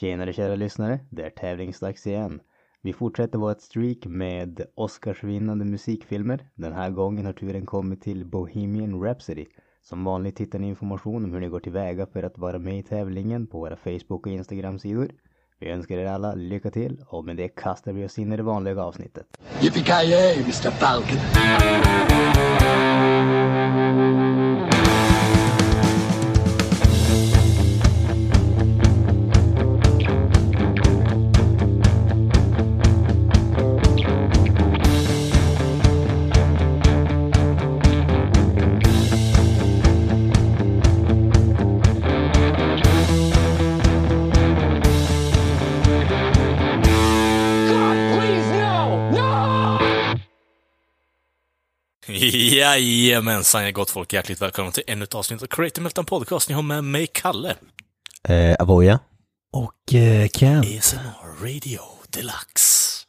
Tjenare kära lyssnare, det är tävlingsdags igen. Vi fortsätter vårt streak med Oscarsvinnande musikfilmer. Den här gången har turen kommit till Bohemian Rhapsody. Som vanligt hittar ni information om hur ni går tillväga för att vara med i tävlingen på våra Facebook och Instagram-sidor. Vi önskar er alla lycka till och med det kastar vi oss in i det vanliga avsnittet. Yippee ki Mr. Falcon. Jajamensan, gott folk. Hjärtligt välkomna till ännu ett avsnitt av Creative Meltdown Podcast. Ni har med mig, Kalle. Eh, Avoya. Och eh, Ken. ASMR Radio Deluxe.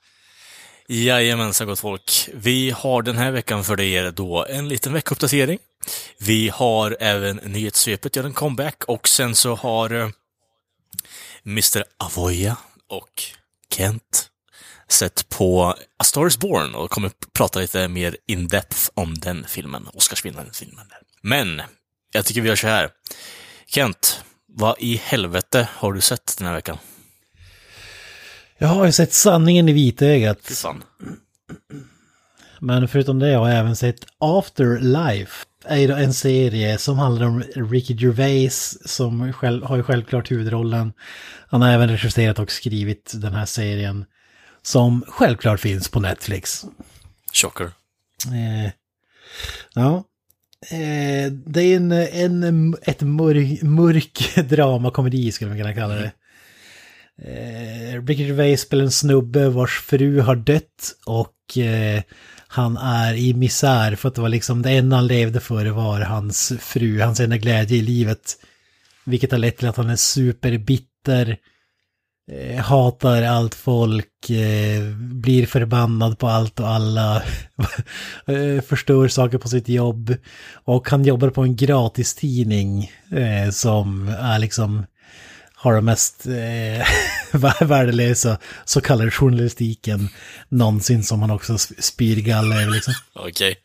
Jajamensan, gott folk. Vi har den här veckan för er då en liten veckouppdatering. Vi har även nyhetssvepet gör en comeback och sen så har eh, Mr. Avoya och Kent sett på A Star Is Born och kommer prata lite mer in-depth om den filmen, Oscarsvinnaren-filmen. Men, jag tycker vi gör så här. Kent, vad i helvete har du sett den här veckan? Jag har ju sett Sanningen i vitögat. Fan. Men förutom det har jag även sett Afterlife. är ju en serie som handlar om Ricky Gervais som själv, har ju självklart huvudrollen. Han har även regisserat och skrivit den här serien. Som självklart finns på Netflix. Chocker. Eh, ja. Eh, det är en, en, ett mörk, mörk dramakomedi skulle man kunna kalla det. Eh, Ricky Gervais spelar en snubbe vars fru har dött och eh, han är i misär för att det var liksom det enda han levde för var hans fru, hans enda glädje i livet. Vilket har lett till att han är superbitter, hatar allt folk, eh, blir förbannad på allt och alla, eh, förstör saker på sitt jobb. Och han jobbar på en gratistidning eh, som är liksom har de mest eh, värdelösa så kallade journalistiken någonsin som han också spyr galla över liksom. Okej.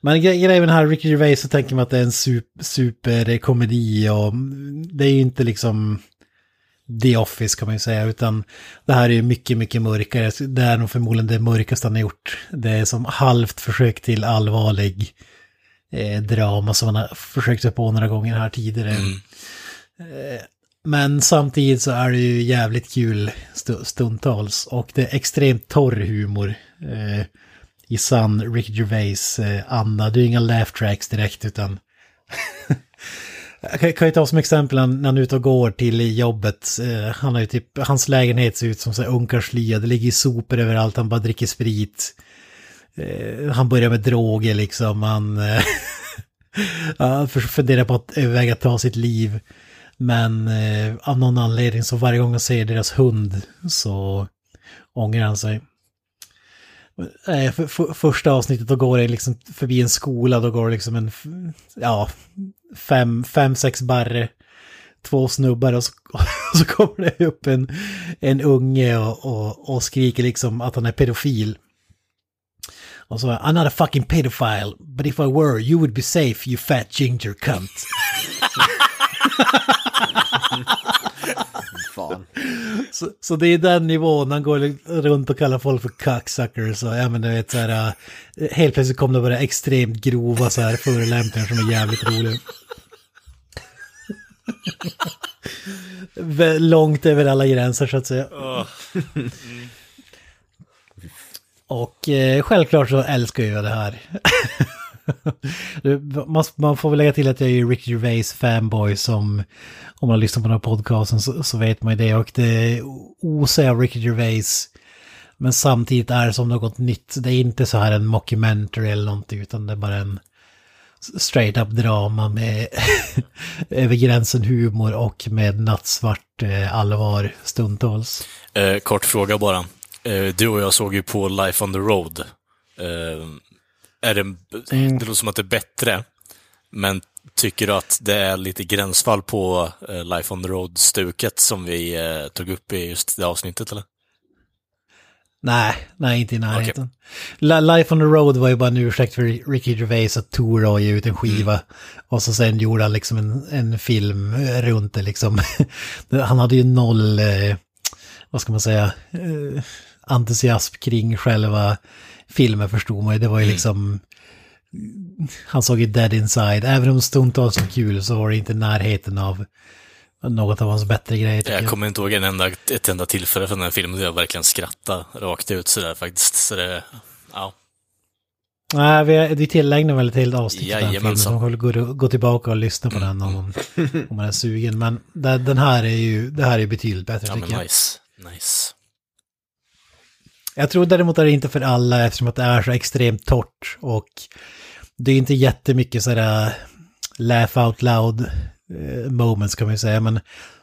Men gre- grejen med den här Ricky Gervais så tänker man att det är en super, superkomedi och det är ju inte liksom The Office kan man ju säga, utan det här är ju mycket, mycket mörkare. Det är nog förmodligen det mörkaste han har gjort. Det är som halvt försök till allvarlig eh, drama som han har försökt sig på några gånger här tidigare. Eh, Men samtidigt så är det ju jävligt kul stu- stundtals och det är extremt torr humor eh, i sann Ricky Gervais eh, anda. Det är ju inga laugh tracks direkt utan Jag kan, ju ta som exempel när han är ute och går till jobbet. Eh, han har ju typ, hans lägenhet ser ut som så här ungkarlslya. Det ligger sopor överallt, han bara dricker sprit. Eh, han börjar med droger liksom, han eh, funderar på att överväga att ta sitt liv. Men av någon anledning så varje gång han ser deras hund så ångrar han sig. För, för, första avsnittet då går det liksom förbi en skola, då går det liksom en, ja, fem, fem, sex barre, två snubbar och så, och så kommer det upp en, en unge och, och, och skriker liksom att han är pedofil. Och så, I'm not a fucking pedophile, but if I were you would be safe you fat ginger cunt. Fan. Så, så det är den nivån, han går runt och kallar folk för cocksuckers och ja men du vet så här, äh, helt plötsligt kom det bara extremt grova så här förolämpningar som är jävligt roliga. Långt över alla gränser så att säga. Och eh, självklart så älskar jag det här. Man, får väl lägga till att jag är Ricky Gervais fanboy som om man lyssnar på den här podcasten så, så vet man ju det. Och det osar av Ricky Gervais. Men samtidigt är det som något nytt. Det är inte så här en mockumentary eller någonting utan det är bara en straight up drama med över gränsen humor och med nattsvart eh, allvar stundtals. Eh, kort fråga bara. Eh, du och jag såg ju på Life on the Road. Eh, är det, det låter som att det är bättre, men Tycker du att det är lite gränsfall på eh, Life on the Road-stuket som vi eh, tog upp i just det avsnittet, eller? Nej, nej inte i närheten. Okay. Life on the Road var ju bara en ursäkt för Ricky Gervais att och ge ut en skiva. Mm. Och så sen gjorde han liksom en, en film runt det liksom. han hade ju noll, eh, vad ska man säga, eh, entusiasm kring själva filmen förstod man ju. Det var ju mm. liksom, han såg ju Dead Inside. Även om stundtals var kul så var det inte närheten av något av hans bättre grejer. Jag, jag kommer inte ihåg en enda, ett enda tillfälle för den här filmen där jag verkligen skrattade rakt ut sådär faktiskt. Så det, ja. Nej, vi, vi tillägnar väl ett helt avsnitt till den filmen. Så man gå, gå tillbaka och lyssna på mm. den om man, om man är sugen. Men det, den här är ju, det här är betydligt bättre ja, tycker jag. Nice, nice. Jag tror däremot att det inte för alla eftersom att det är så extremt torrt och det är inte jättemycket sådär laugh out loud eh, moments kan man ju säga, men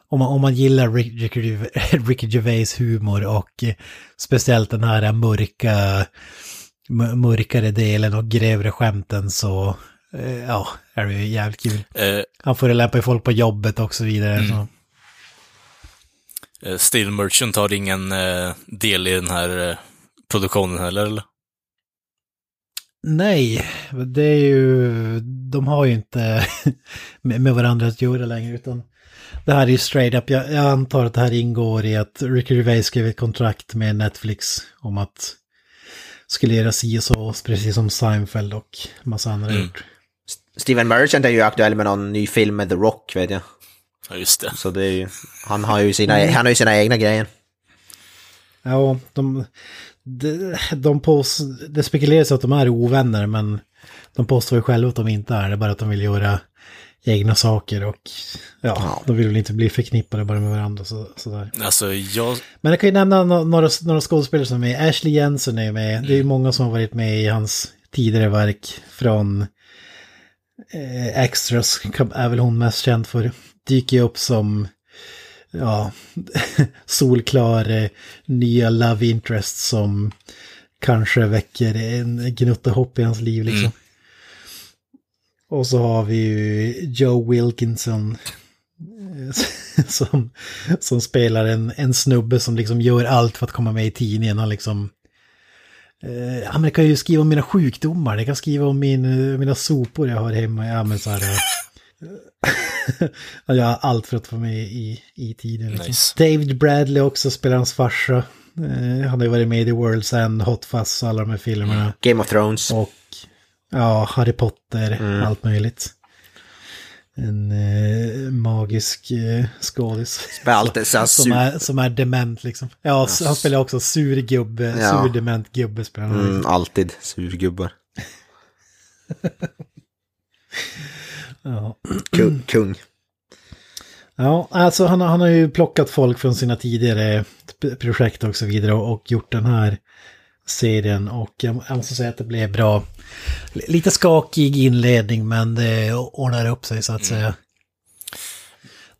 om man, om man gillar Ricky, Ricky Gervais humor och eh, speciellt den här mörka, mörkare delen och grövre skämten så eh, ja, är det ju jävligt kul. Han får lämpa folk på jobbet och så vidare. Mm. Så. Steel Merchant har ingen del i den här produktionen heller, eller? Nej, det är ju, de har ju inte med varandra att göra längre utan det här är ju straight up, jag, jag antar att det här ingår i att Ricky Gervais skrev ett kontrakt med Netflix om att skulle göra si och så, precis som Seinfeld och massa andra mm. gjort. Steven Merchant är ju aktuell med någon ny film med The Rock, vet jag. Ja, just det. Så det är ju, han har ju sina, han har ju sina egna grejer. Ja, de, de, de post, det spekuleras att de är ovänner men de påstår ju själva att de inte är det, bara att de vill göra egna saker och ja, ja. de vill väl inte bli förknippade bara med varandra så, sådär. Alltså jag... Men jag kan ju nämna några, några skådespelare som är med. Ashley Jensen är med. Mm. Det är ju många som har varit med i hans tidigare verk från eh, Extras, är väl hon mest känd för. Dyker ju upp som ja, solklar eh, nya love interest som kanske väcker en gnutta hopp i hans liv liksom. Mm. Och så har vi ju Joe Wilkinson eh, som, som spelar en, en snubbe som liksom gör allt för att komma med i tidningen. Han liksom... Eh, ja, men jag kan ju skriva om mina sjukdomar, jag kan skriva om min, mina sopor jag har hemma. Ja, men så här, eh, jag gör allt för att få med i, i tiden. Liksom. Nice. David Bradley också spelar hans farsa. Eh, han har ju varit med i The World's End, Hot Fuzz och alla de här filmerna. Game of Thrones. Och ja, Harry Potter, mm. allt möjligt. En eh, magisk eh, skådis. som, som, är, som är dement liksom. Ja, yes. han spelar också sur gubbe, ja. sur dement gubbe spelar han. Mm, alltid surgubbar. Ja. Kung. kung. Ja, alltså han, han har ju plockat folk från sina tidigare projekt och så vidare och, och gjort den här serien och jag, måste säga att det blev bra. Lite skakig inledning men det ordnar upp sig så att mm. säga.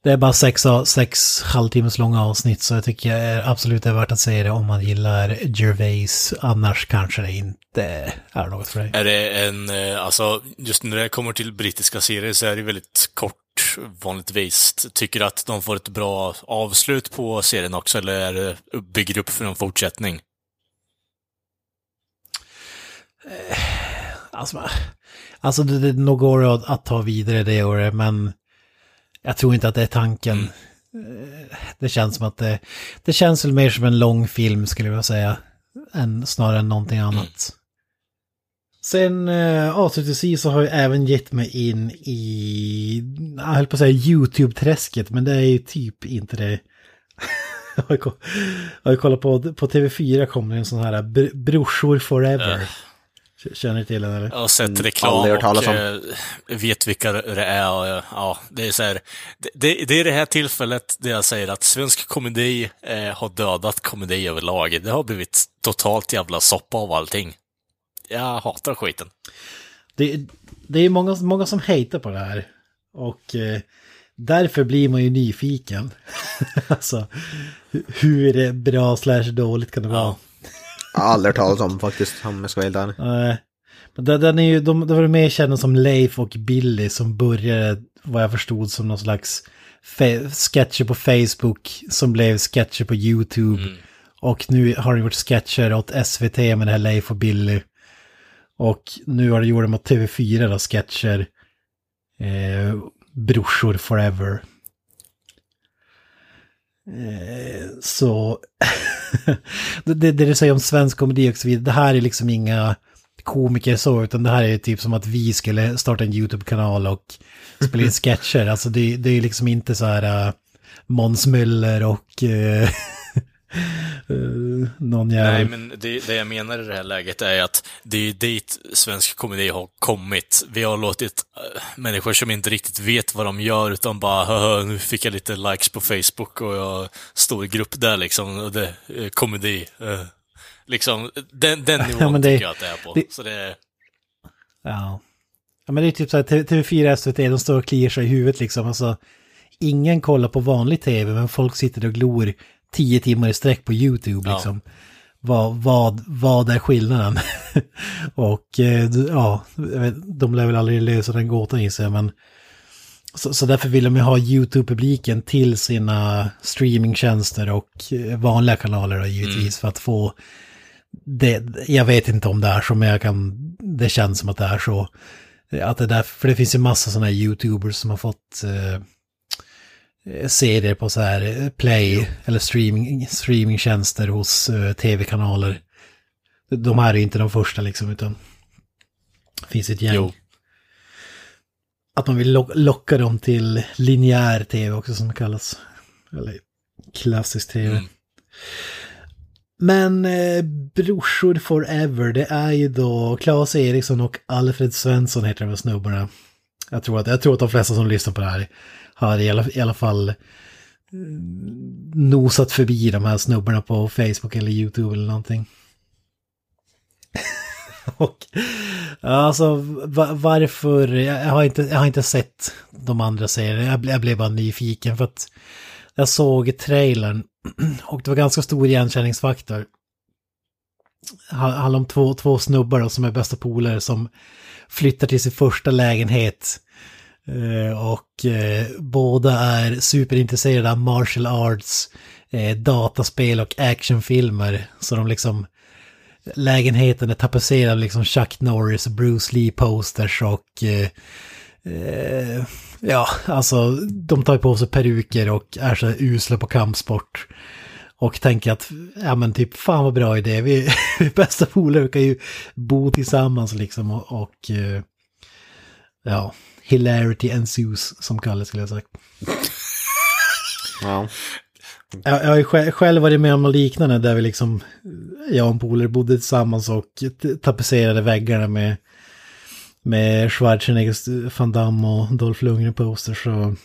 Det är bara sex, sex halvtimmes långa avsnitt så jag tycker jag absolut det är värt att se det om man gillar Gervais. Annars kanske det inte är något för dig. Är det en, eh, alltså just när det kommer till brittiska serier så är det väldigt kort vanligtvis. Tycker du att de får ett bra avslut på serien också eller är det, bygger upp för en fortsättning? Eh, alltså, alltså det, det nog går att, att ta vidare det året men jag tror inte att det är tanken. Mm. Det känns som att det, det känns väl mer som en lång film skulle jag säga. Än, snarare än någonting annat. Mm. Sen äh, avslutningsvis så har jag även gett mig in i, jag höll på att säga YouTube-träsket, men det är ju typ inte det. jag har kollat på, på TV4 kommer en sån här Brorsor Forever. Äh. Känner till den eller? Jag har sett mm, reklam och äh, vet vilka det är. Och, ja, det, är så här, det, det, är det här tillfället där jag säger att svensk komedi eh, har dödat komedi överlag. Det har blivit totalt jävla soppa av allting. Jag hatar skiten. Det, det är många, många som hatar på det här. Och eh, därför blir man ju nyfiken. alltså, hur bra slash dåligt kan det vara? Aldrig talas om faktiskt, om jag ska vara helt ärlig. Men den, den är ju, de, de var mer kända som Leif och Billy som började, vad jag förstod, som någon slags sketcher på Facebook som blev sketcher på YouTube. Och nu har de gjort sketcher åt SVT med det här Leif och Billy. Och nu har de gjort dem åt TV4 då, sketcher. Eh, brorsor forever. Eh, så det, det, det du säger om svensk komedi och så vidare, det här är liksom inga komiker så, utan det här är typ som att vi skulle starta en YouTube-kanal och spela in sketcher. Alltså det, det är liksom inte så här uh, Måns Möller och uh, uh, någon jävel. Nej, men det, det jag menar i det här läget är att det är dit svensk komedi har kommit. Vi har låtit äh, människor som inte riktigt vet vad de gör, utan bara "Haha, nu fick jag lite likes på Facebook och jag står i grupp där liksom, och det är komedi. äh." liksom, den, den nivån men det- tycker jag att det är på. det- Så det är... Ja. ja, men det är typ så här, T- TV4 SVT, de står och kliar sig i huvudet liksom. Alltså, ingen kollar på vanlig tv, men folk sitter och glor tio timmar i sträck på YouTube Ja. liksom. Vad, vad, vad är skillnaden? och eh, ja, de lär väl aldrig lösa den gåtan gissar jag, men så, så därför vill de ju ha YouTube-publiken till sina streamingtjänster och eh, vanliga kanaler då, givetvis för att få det, jag vet inte om det är så, men jag kan, det känns som att det är så. Att det är därför, för det finns ju massa sådana här YouTubers som har fått eh, serier på så här eh, play eller streaming, streamingtjänster hos eh, tv-kanaler. De här är inte de första liksom, utan det finns ett gäng. Jo. Att man vill lock- locka dem till linjär tv också som det kallas. Eller klassisk tv. Mm. Men eh, Brorsor Forever, det är ju då Claes Eriksson och Alfred Svensson heter de här snubbarna. Jag tror, att, jag tror att de flesta som lyssnar på det här har i alla, i alla fall eh, nosat förbi de här snubbarna på Facebook eller YouTube eller någonting. och alltså va- varför, jag, har inte, jag har inte sett de andra serierna, jag, ble- jag blev bara nyfiken för att jag såg trailern och det var ganska stor igenkänningsfaktor. Det handlar om två, två snubbar då, som är bästa polare som flyttar till sin första lägenhet. Eh, och eh, båda är superintresserade av martial arts, eh, dataspel och actionfilmer. Så de liksom, lägenheten är tapetserad av liksom Chuck Norris och Bruce Lee posters och eh, ja, alltså de tar på sig peruker och är så usla på kampsport. Och tänker att, ja men typ, fan vad bra idé, vi vi är bästa polare, vi kan ju bo tillsammans liksom och, och ja, hilarity ensues som Kalle skulle ha sagt. Ja. Jag, jag har ju själv, varit med om något liknande där vi liksom, jag och en polare bodde tillsammans och tapetserade väggarna med, med Schwarzenegger, Van Damme och Dolph Lundgren posters. Så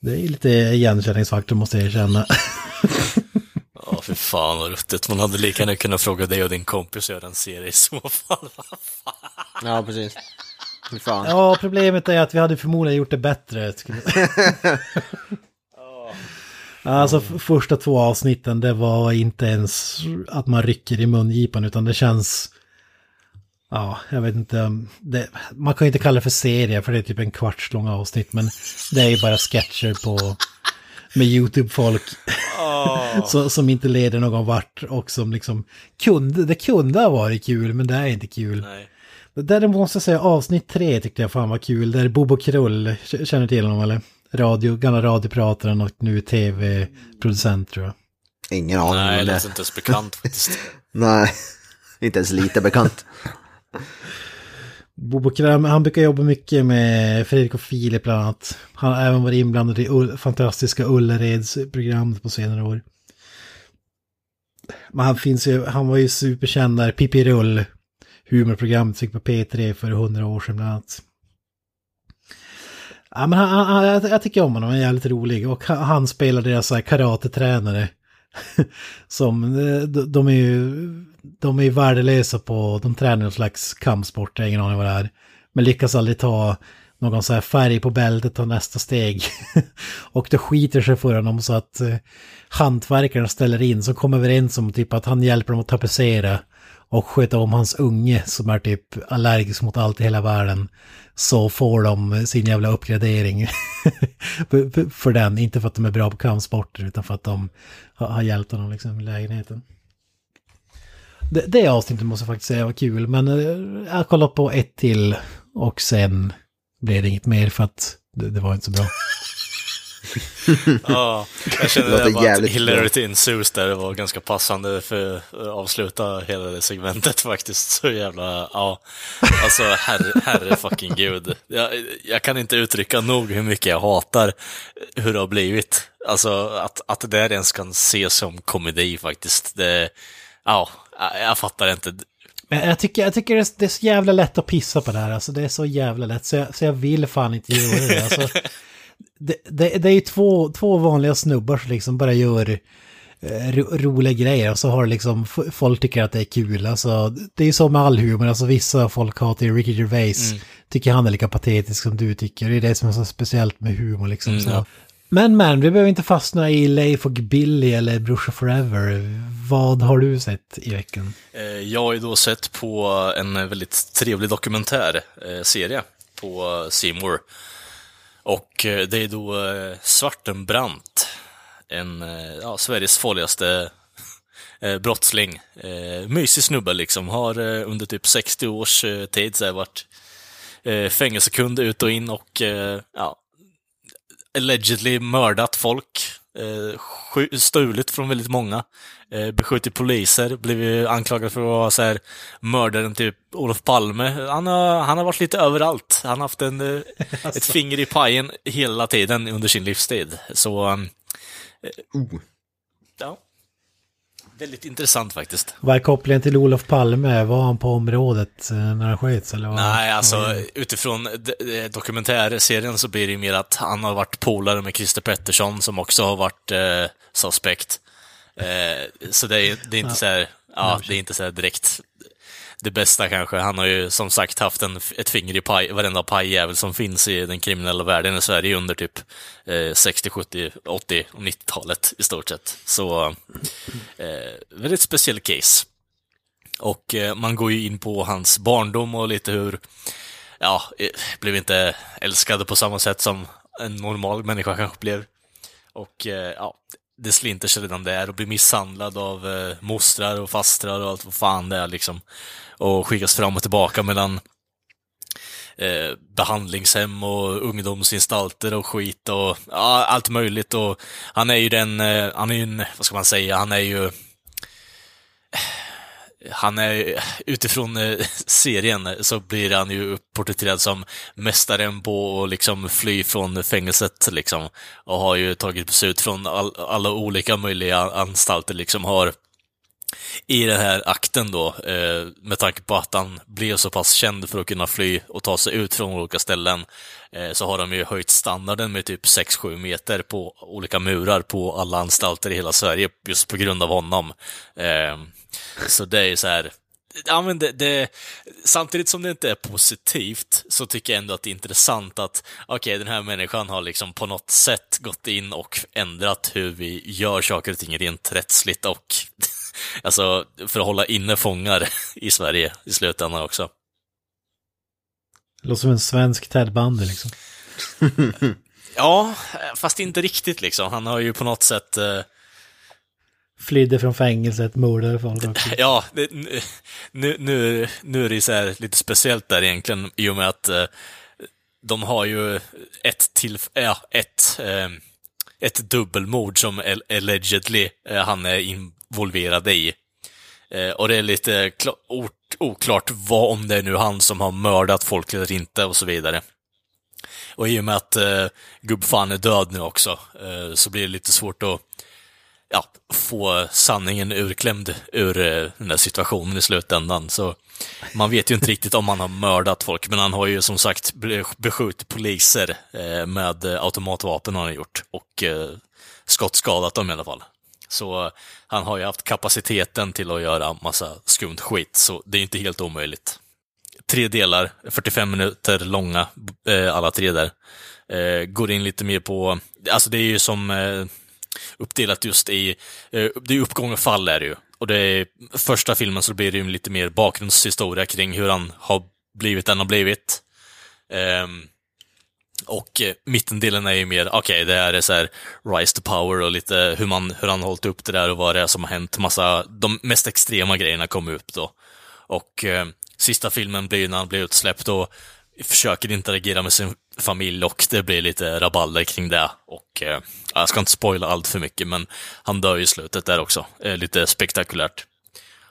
det är lite igenkänningsfaktor måste jag erkänna. Ja, för fan vad ruttet. Man hade lika gärna kunnat fråga dig och din kompis att göra en serie i så fall. ja, precis. Fy fan. Ja, problemet är att vi hade förmodligen gjort det bättre. Alltså första två avsnitten, det var inte ens att man rycker i mungipan, utan det känns... Ja, jag vet inte. Det, man kan ju inte kalla det för serie, för det är typ en kvarts lång avsnitt, men det är ju bara sketcher på... Med YouTube-folk så, som inte leder någon vart och som liksom kunde, det kunde ha varit kul, men det är inte kul. Nej. Däremot måste jag säga avsnitt tre tyckte jag fan var kul. Där Bobo Krull, känner till honom eller? Radio, gamla radioprataren och nu tv-producent tror jag. Ingen aning Nej, det låter inte ens bekant faktiskt. Nej, inte ens lite bekant. Bobo Krull, han brukar jobba mycket med Fredrik och Filip bland annat. Han har även varit inblandad i Ull, fantastiska Ullareds program på senare år. Men han finns ju, han var ju superkänd där, Pippi Rull, humorprogrammet gick på P3 för hundra år sedan bland annat. Ja, men han, han, han, jag, jag tycker om honom, han är jävligt rolig. Och han, han spelar deras så här karatetränare. Som, eh, de, de är ju, de är ju värdelösa på, de tränar någon slags kampsport, jag har ingen aning vad det är. Men lyckas aldrig ta någon så här färg på bältet och nästa steg. och det skiter sig för honom så att eh, hantverkarna ställer in, så kommer överens om typ att han hjälper dem att tapetsera och sköta om hans unge som är typ allergisk mot allt i hela världen så får de sin jävla uppgradering för- den. Inte för att de är bra på kampsporter utan för att de har, hjälpt honom liksom i lägenheten. Det, det avsnittet måste jag faktiskt säga var kul men eh, jag kollade på ett till och sen blev det inget mer för att det, det var inte så bra. Ja, jag känner det var att hilarity ensues där var ganska passande för att avsluta hela det segmentet faktiskt. Så jävla, ja. Alltså herre, herre fucking gud. Jag, jag kan inte uttrycka nog hur mycket jag hatar hur det har blivit. Alltså att, att det där ens kan ses som komedi faktiskt. Det, ja, jag fattar inte. Men jag tycker, jag tycker det är- det är så jävla lätt att pissa på det här. Alltså det är så jävla lätt. Så jag, så jag vill fan inte göra det. Alltså, det, det, det är ju två, två vanliga snubbar som liksom bara gör eh, ro, roliga grejer. Och så har liksom, folk tycker att det är kul. Alltså, det är ju så med all humor. Alltså vissa folk hatar ju Ricky Gervais. Tycker han är lika patetisk som du tycker. Det är det som är så speciellt med humor liksom. Mm, ja. Men men, vi behöver inte fastna i Leif och Billy eller Brorsa Forever. Vad har du sett i veckan? Eh, Jag har ju då sett på en väldigt trevlig dokumentärserie på Seymour. Och eh, det är då eh, Svartenbrandt, en eh, ja, Sveriges farligaste brottsling. Mysig snubbe liksom, har under typ 60 års tid så här, varit fängelsekund ut och in och ja, allegedly mördat folk, eh, stulit från väldigt många, eh, beskjutit poliser, blivit anklagad för att vara så här, mördaren typ Olof Palme. Han har, han har varit lite överallt. Han har haft en, eh, ett finger i pajen hela tiden under sin livstid. Så, eh, ja. Väldigt intressant faktiskt. Vad är kopplingen till Olof Palme? Var han på området eh, när han sköts eller? Vad? Nej, alltså utifrån dokumentärserien så blir det ju mer att han har varit polare med Christer Pettersson som också har varit eh, suspekt. Eh, så det är, det är inte så här, ja, det är inte så direkt det bästa kanske. Han har ju som sagt haft en, ett finger i paj, varenda pajjävel som finns i den kriminella världen i Sverige under typ eh, 60, 70, 80 och 90-talet i stort sett. Så eh, väldigt speciell case. Och eh, man går ju in på hans barndom och lite hur, ja, eh, blev inte älskad på samma sätt som en normal människa kanske blev. Och eh, ja, det slinter sig redan där och blir misshandlad av eh, mostrar och fastrar och allt vad fan det är liksom. Och skickas fram och tillbaka mellan eh, behandlingshem och ungdomsinstalter och skit och ja, allt möjligt. Och han är ju den, eh, han är ju en, vad ska man säga, han är ju eh, han är, utifrån eh, serien så blir han ju porträtterad som mästaren på att liksom fly från fängelset liksom. Och har ju tagit beslut från all, alla olika möjliga anstalter liksom. Har i den här akten då, eh, med tanke på att han blev så pass känd för att kunna fly och ta sig ut från olika ställen, eh, så har de ju höjt standarden med typ 6-7 meter på olika murar på alla anstalter i hela Sverige just på grund av honom. Eh, så det är ju så här, ja men det, det, samtidigt som det inte är positivt så tycker jag ändå att det är intressant att, okej, den här människan har liksom på något sätt gått in och ändrat hur vi gör saker och ting rent rättsligt och alltså för att hålla inne fångar i Sverige i slutändan också. Det låter som en svensk Ted Bundy liksom. Ja, fast inte riktigt liksom. Han har ju på något sätt eh, Flydde från fängelset, mördade folk också. Ja, det, nu, nu, nu är det så här lite speciellt där egentligen i och med att eh, de har ju ett till, ja, ett, eh, ett dubbelmord som al- allegedly eh, han är involverade i. Eh, och det är lite oklart vad om det är nu han som har mördat folk eller inte och så vidare. Och i och med att eh, gubbfan är död nu också eh, så blir det lite svårt att ja, få sanningen urklämd ur eh, den där situationen i slutändan. Så man vet ju inte riktigt om han har mördat folk, men han har ju som sagt beskjutit poliser eh, med automatvapen har han gjort och eh, skottskadat dem i alla fall. Så han har ju haft kapaciteten till att göra massa skumt skit, så det är inte helt omöjligt. Tre delar, 45 minuter långa, eh, alla tre där. Eh, går in lite mer på, alltså det är ju som eh, uppdelat just i, det är uppgång och fall är det ju. och det är första filmen så blir det ju lite mer bakgrundshistoria kring hur han har blivit den har blivit. Um, och eh, mittendelen är ju mer, okej, okay, det är så här rise to power och lite hur, man, hur han har hållit upp det där och vad det är som har hänt. Massa, de mest extrema grejerna kom upp då. Och eh, sista filmen blir när han blir utsläppt och försöker interagera med sin familj och det blir lite rabalder kring det. Och eh, jag ska inte spoila allt för mycket, men han dör ju i slutet där också. Eh, lite spektakulärt.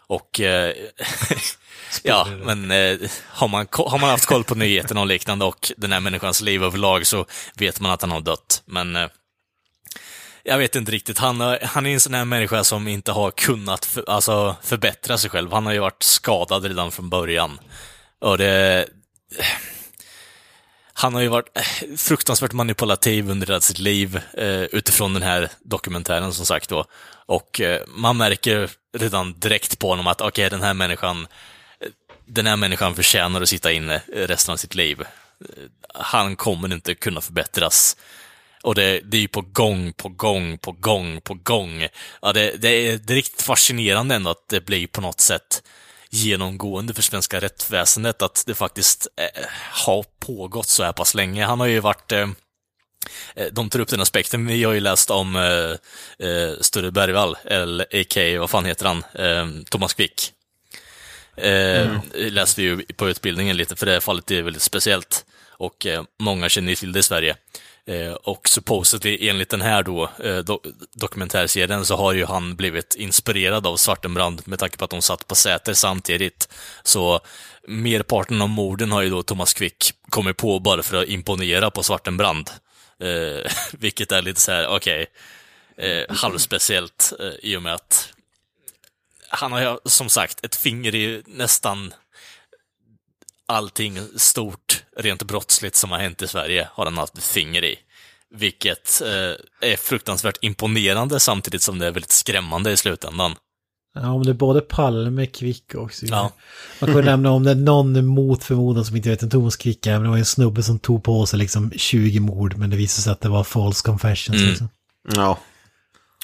Och eh, ja, men eh, har, man, har man haft koll på nyheterna och liknande och den här människans liv överlag så vet man att han har dött. Men eh, jag vet inte riktigt. Han, han är en sån här människa som inte har kunnat för, alltså, förbättra sig själv. Han har ju varit skadad redan från början. Och det... Han har ju varit eh, fruktansvärt manipulativ under hela sitt liv eh, utifrån den här dokumentären som sagt då. Och eh, man märker redan direkt på honom att okej, okay, den här människan den här människan förtjänar att sitta inne resten av sitt liv. Han kommer inte kunna förbättras. Och det, det är ju på gång, på gång, på gång, på gång. Ja, det, det, är, det är riktigt fascinerande ändå att det blir på något sätt genomgående för svenska rättsväsendet att det faktiskt eh, har pågått så här pass länge. Han har ju varit eh, eh de tar upp den aspekten. Vi har ju läst om eh, eh Sture Bergvall, eller a.k.a. vad fan heter han, eh, Thomas Quick. Eh, mm. läste vi ju på utbildningen lite, för det fallet är väldigt speciellt. Och eh, många känner till det i Sverige. Eh, och supposedly, enligt den här då, eh, do dokumentärserien, så har ju han blivit inspirerad av Svartenbrand med tanke på att de satt på Säter samtidigt. Så merparten av morden har ju då Thomas Quick kommit på bara för att imponera på Svartenbrand. Eh, vilket är lite så här, okej, okay, eh, halvspeciellt eh, i och med att han har som sagt ett finger i nästan allting stort, rent brottsligt som har hänt i Sverige har han haft ett finger i. Vilket eh, är fruktansvärt imponerande samtidigt som det är väldigt skrämmande i slutändan. Ja, om det är både Palme, Kvick och så ja. Man kan nämna om det är någon mot förmodan som inte vet en Thomas Quick är, men det var en snubbe som tog på sig liksom 20 mord, men det visade sig att det var false confessions. Mm. Liksom. Ja.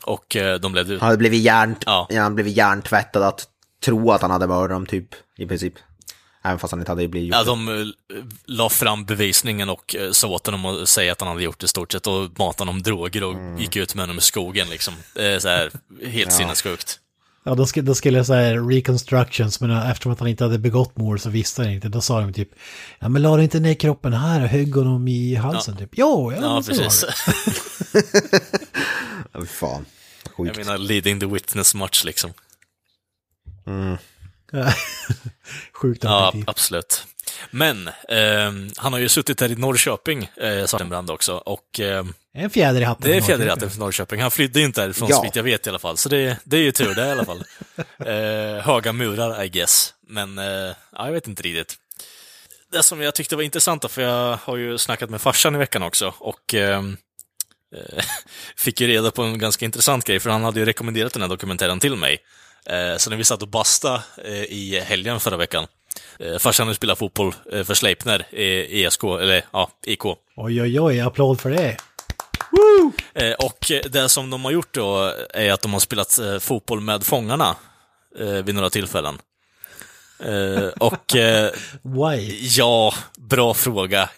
Och eh, de blev... Han hade blivit, hjärn... ja. han blivit hjärntvättad att tro att han hade mördat dem, typ, i princip. Även fast han inte hade blivit gjort Ja, de uh, la fram bevisningen och uh, sa åt honom att säga att han hade gjort det i stort sett och matade honom droger och mm. gick ut med honom i skogen liksom. Så här, helt ja. sinnessjukt. Ja, då skulle, då skulle jag säga reconstructions, men eftersom att han inte hade begått mord så visste han inte. Då sa de typ, ja men la du inte ner kroppen här och högg honom i halsen ja. typ? Jo, ja, ja precis. ja, fan. Sjukt. Jag menar, leading the witness much liksom. Mm. Sjukt Ja, absolut. Men eh, han har ju suttit här i Norrköping, eh, Svartenbrand också, och... Eh, en fjäder i hatten. Det är en fjäder i hatten för Norrköping. Han flydde inte härifrån, ja. så vitt jag vet i alla fall. Så det, det är ju tur det i alla fall. eh, höga murar, I guess. Men, eh, ja, jag vet inte riktigt. Det som jag tyckte var intressant, för jag har ju snackat med farsan i veckan också, och ehm, eh, fick ju reda på en ganska intressant grej, för han hade ju rekommenderat den här dokumentären till mig. Eh, så när vi satt och basta eh, i helgen förra veckan, eh, farsan spelar fotboll för Sleipner, ESK, eller ja, IK. Oj, oj, oj, applåd för det. Woo! Och det som de har gjort då är att de har spelat fotboll med Fångarna vid några tillfällen. Och... Why? Ja, bra fråga.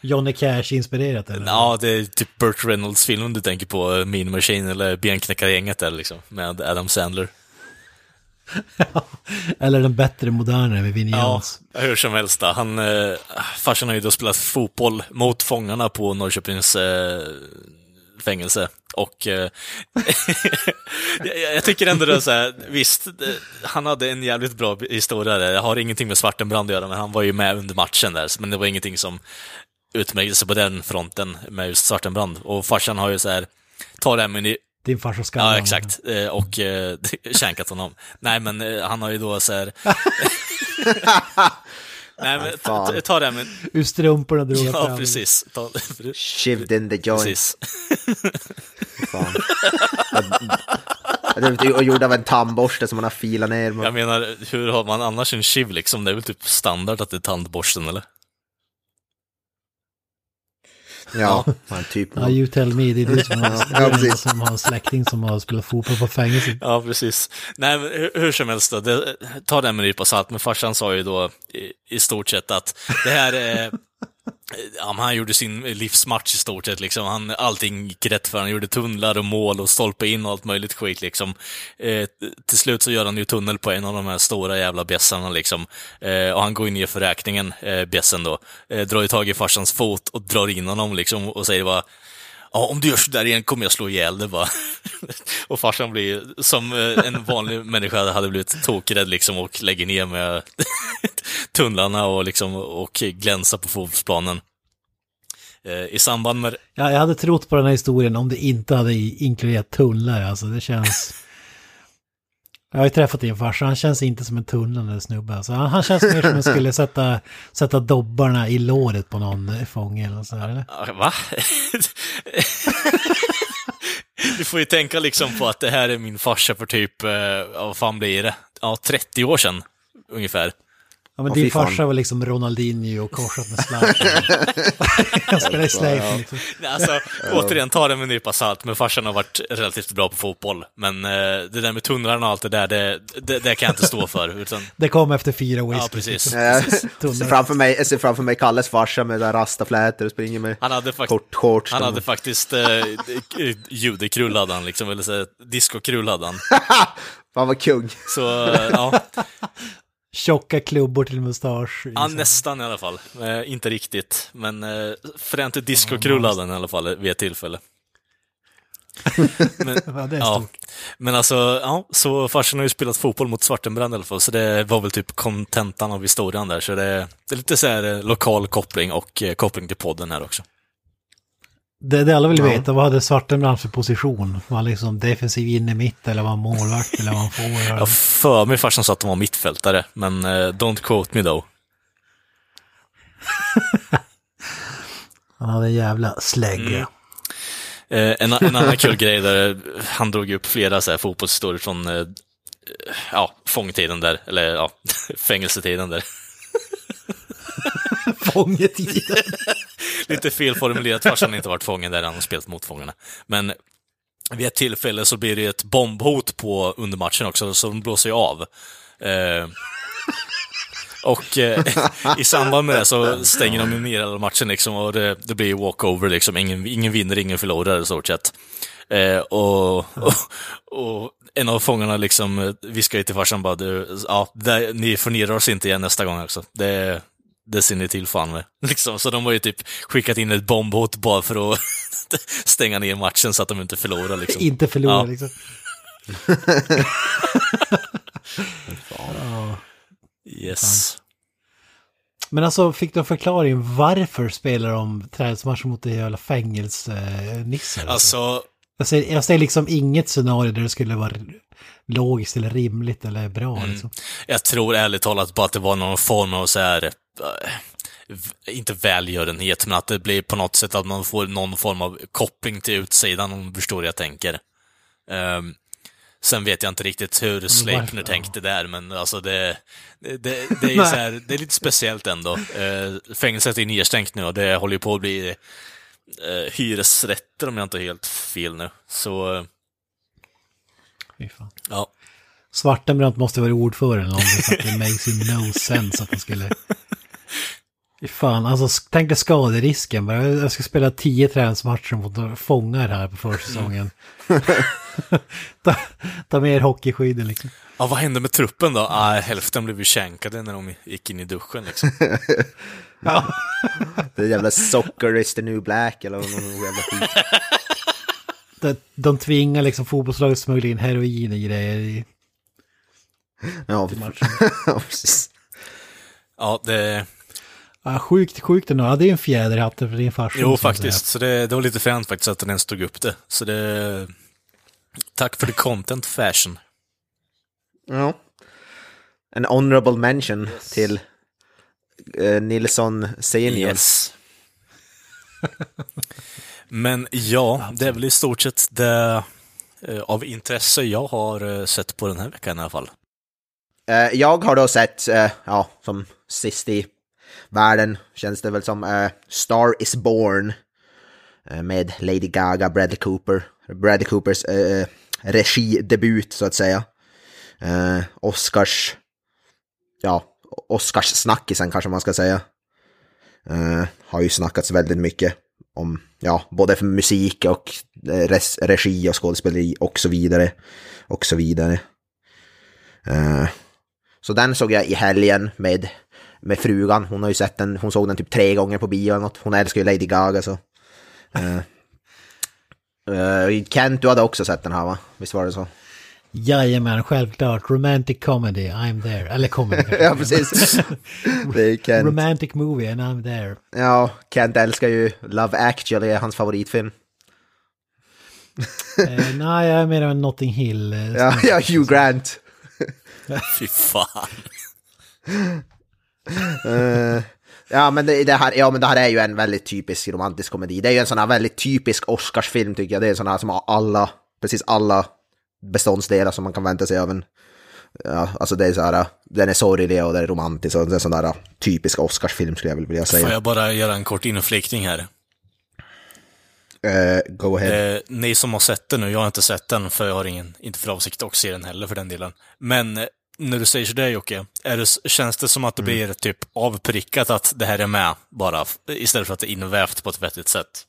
Johnny Cash-inspirerat eller? Ja, det är typ Burt Reynolds-filmen du tänker på, Mean Machine eller Benknäckargänget eller liksom, med Adam Sandler. Eller den bättre, modernare med Vinnie Ja, hur som helst. Då. Han, eh, farsan har ju då spelat fotboll mot fångarna på Norrköpings eh, fängelse. Och eh, jag tycker ändå det är så här, visst, han hade en jävligt bra historia där. Jag har ingenting med Svartenbrand att göra, men han var ju med under matchen där, men det var ingenting som utmärkte sig på den fronten med just Svartenbrand. Och farsan har ju så här, ta det här med din farsa ska Ja, exakt. Eh, och eh, känkat honom. Nej, men eh, han har ju då så här... Nej, men ta, ta det med... Ur strumporna drog Ja, fram. precis. Ta... Shived in the joint. Precis. Fan. Och gjord av en tandborste som man har filat ner. Jag menar, hur har man annars en shiv liksom? Det är väl typ standard att det är tandborsten, eller? Ja, han typ. Ja, you tell me, det är du som har, Ja, precis. som har en släkting som har spelat fotboll på fängelset. Ja, precis. Nej, men hur, hur som helst då, det, ta det med en nypa salt, men farsan sa ju då i, i stort sett att det här är... Ja, men han gjorde sin livsmatch i stort sett, liksom. Han, allting gick rätt för Han gjorde tunnlar och mål och stolpe in och allt möjligt skit, liksom. Eh, till slut så gör han ju tunnel på en av de här stora jävla bjässarna, liksom. Eh, och han går ju ner för räkningen, eh, bjässen då. Eh, drar ju tag i farsans fot och drar in honom, liksom, och säger bara Ja, om du gör sådär igen kommer jag slå ihjäl dig bara. och farsan blir, som eh, en vanlig människa hade blivit tokrädd liksom och lägger ner med tunnlarna och liksom och glänsa på fotbollsplanen. Eh, I samband med, Ja, jag hade trott på den här historien om det inte hade inkluderat tunnlar, alltså det känns... Jag har ju träffat din farsa, han känns inte som en tunnlande snubbe. Alltså, han, han känns mer som en skulle sätta, sätta dobbarna i låret på någon fånge eller så här, eller? Va? du får ju tänka liksom på att det här är min farsa för typ, eh, ja, vad fan blir det? Ja, 30 år sedan ungefär. Ja, men Åh, din fan. farsa var liksom Ronaldinho och korsat med Zlatan. Han spelade i Slave liksom. Nej, Alltså, återigen, ta det med en nypa salt, men farsan har varit relativt bra på fotboll. Men eh, det där med tunnlarna och allt det där, det, det, det kan jag inte stå för. Utan, Det kom efter fyra whisky. ja, precis. Ser framför mig, jag ser framför mig Kalles farsa med där rastaflätor och springer med Han hade, fakt- kort shorts. han hade faktiskt eh, judekrull hade han, liksom, eller så, discokrull hade han. Fan vad kung. Så, eh, ja, Tjocka klubbor till mustasch. ja, nästan i alla fall. Eh, inte riktigt, men eh, fränt discokrull hade han i alla fall vid ett tillfälle. Men, Ja, Ja, men alltså, ja, så farsan har ju spelat fotboll mot Svartenbrand i alla fall, så det var väl typ kontentan av historien där, så det, det är lite så här eh, lokal koppling och eh, koppling till podden här också. Det, det alla vill veta, vad hade Svartenbrandt för position? Var han liksom defensiv inne mitt eller var han målvakt eller var han forward? Jag för mig farsan sa att de var mittfältare, men eh, don't quote me though. Han hade en jävla slägga. Mm. Eh, en, en annan kul grej där, eh, han drog upp flera så här fotbollshistorier från eh, ja, fångtiden där, eller ja, fängelsetiden där. Fångetiden. Lite felformulerat, farsan har inte varit fången där, han har spelat mot fångarna. Men vid ett tillfälle så blir det ett bombhot på under matchen också, så de blåser ju av. Eh, och eh, i samband med det så stänger de ju ner hela matchen liksom, och det, det blir walkover liksom. Ingen, ingen vinner, ingen förlorar i stort sett. Eh, och, och, och en av fångarna liksom eh, viskar ju till farsan bara, du, ja, det, ni förnedrar oss inte igen nästa gång också. Det, det ser ni till fan med. Liksom, så de har ju typ skickat in ett bombhot bara för att stänga ner matchen så att de inte förlorar. Liksom. Inte förlora Ja. liksom. Yes. Men alltså, fick du en förklaring varför spelar de träningsmatch mot det jävla fängelsenissar? Alltså, Jag ser, jag ser liksom inget scenario där det skulle vara logiskt eller rimligt eller bra. Mm. Liksom. jag tror ärligt talat bara att det var någon form av så här, inte välgörenhet, men att det blir på något sätt att man får någon form av koppling till utsidan, om du förstår hur jag tänker. Ehm, sen vet jag inte riktigt hur Sleipner tänkte där, men alltså det, det, det, det är ju så här, det är lite speciellt ändå. Uh, fängelset är nedstängt nu och det håller ju på att bli uh, hyresrätter om jag inte har helt fel nu. Så, eh, fan. ja. Svartenbrandt måste vara ordförande eller någonting så att det makes no sense att han skulle... Fan, alltså tänk dig skaderisken. Jag ska spela tio träningsmatcher mot fångar här på försäsongen. ta, ta med er hockeyskydden liksom. Ja, vad hände med truppen då? Ah, hälften blev ju känkade när de gick in i duschen liksom. Ja. Det är jävla soccer is the new black eller någon jävla skit. De, de tvingar liksom fotbollslaget att smuggla in heroin och grejer i Ja, matchen. ja, precis. Ja, det... Ja, sjukt, sjukt ändå. Ja, det är en fjäder i hatten för din farsa. Jo, faktiskt. Så det, det var lite fränt faktiskt att den ens tog upp det. Så det... Tack för the content fashion. Ja. En honorable mention till eh, Nilsson senior. Yes. Men ja, det är väl i stort sett det eh, av intresse jag har eh, sett på den här veckan i alla fall. Eh, jag har då sett, eh, ja, som sist i världen känns det väl som, Uh, Star is Born. Eh, med Lady Gaga, Bradley Cooper. Bradley Coopers uh, regidebut så att säga. Oscars, ja, Oscars-snackisen kanske man ska säga. Har ju snackats väldigt mycket om, ja, både för musik och res, regi och skådespeleri och så vidare. Och så vidare. Så den såg jag i helgen med, med frugan. Hon har ju sett den, hon såg den typ tre gånger på bio eller något. Hon älskar ju Lady Gaga så. Eh, eh, Kent, du hade också sett den här va? Visst var det så? Jajamän, självklart. Romantic comedy, I'm there. Eller comedy. ja, precis. Det är Kent. Romantic movie and I'm there. Ja, Kent älskar ju Love actually, är hans favoritfilm. Eh, nej, jag är mer av en Notting Hill. eh, Ja, ja Hugh Grant. Fy fan. Eh, ja, men det, det här, ja, men det här är ju en väldigt typisk romantisk komedi. Det är ju en sån här väldigt typisk Oscarsfilm tycker jag. Det är en sån här som har alla, precis alla beståndsdelar som man kan vänta sig av en... Ja, alltså det är så här, den är sorglig och den är romantisk och det är en sån där typisk Oscarsfilm skulle jag vilja Får säga. jag bara göra en kort inflikning här? Eh, go ahead. Eh, ni som har sett den nu, jag har inte sett den för jag har ingen, inte för avsikt att se den heller för den delen. Men när du säger sådär Jocke, är det, känns det som att Mm. det blir typ avprickat att det här är med bara, istället för att det är invävt på ett vettigt sätt?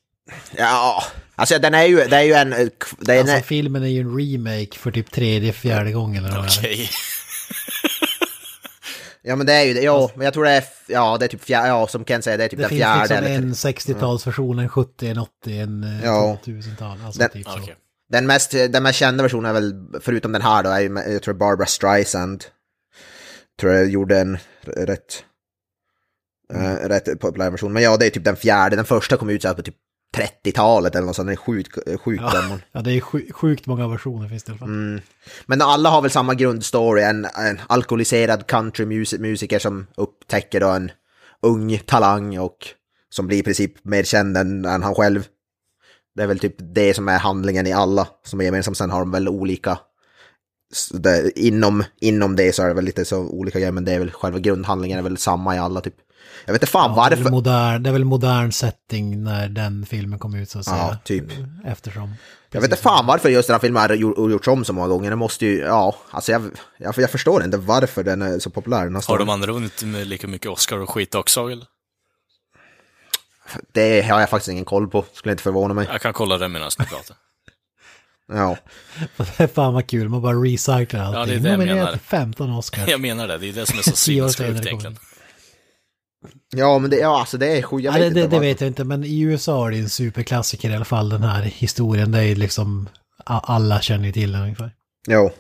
Ja, alltså den är ju, det är ju en... eh, Det är en Alltså filmen är ju en remake för typ tredje, fjärde gången. Eller det. Okej. ja men det är ju det, ja, men jag tror det är, ja det är typ fjärde, ja som Ken säger, det är typ Det den finns fjärde. liksom eller- en 60-talsversion, en 70, en 80, en eh, Ja. 2000-tal. Alltså Den- typ så. Okej. Den mest, den mest kända versionen är väl, förutom den här då, är jag tror Barbara Streisand. Tror jag gjorde en rätt, eh, rätt populär version. Men ja, det är typ den fjärde. Den första kom ut så här på typ 30-talet eller något sånt. Den är sjukt, sjukt gammal. Ja, det är sju- sjukt många versioner finns det i alla fall. Mm. Men alla har väl samma grundstory. En, en alkoholiserad countrymusiker som upptäcker då en ung talang och som blir i princip mer känd än, än han själv. Det är väl typ det som är handlingen i alla som är gemensamt. Sen har de väl olika... Det, inom, inom det så är det väl lite så olika grejer, men det är väl själva grundhandlingen är väl samma i alla typ. Jag vet inte fan Ja, det, är varför. modern, det är väl modern setting när den filmen kom ut så att säga. Ja, typ. Eftersom. Jag vet inte fan varför just den här filmen har gjort- gjorts om så många gånger. Det måste ju, ja, alltså jag, jag, jag förstår inte varför den är så populär. Den Har storyn. de andra vunnit med lika mycket Oscar och skit också eller? Det har jag faktiskt ingen koll på, skulle inte förvåna mig. Jag kan kolla det medan ni pratar. Ja, Fan vad kul, man bara recyclar allting. Ja, det är det jag menar. till 15 Oscar. Jag menar det, det är det som är så sinnessjukt egentligen. ja men det, ja, alltså det är sjukt. Jag det, inte det, vet jag inte, men i USA är det en superklassiker i alla fall, den här historien. Det är liksom, alla känner ju till den ungefär. Jo.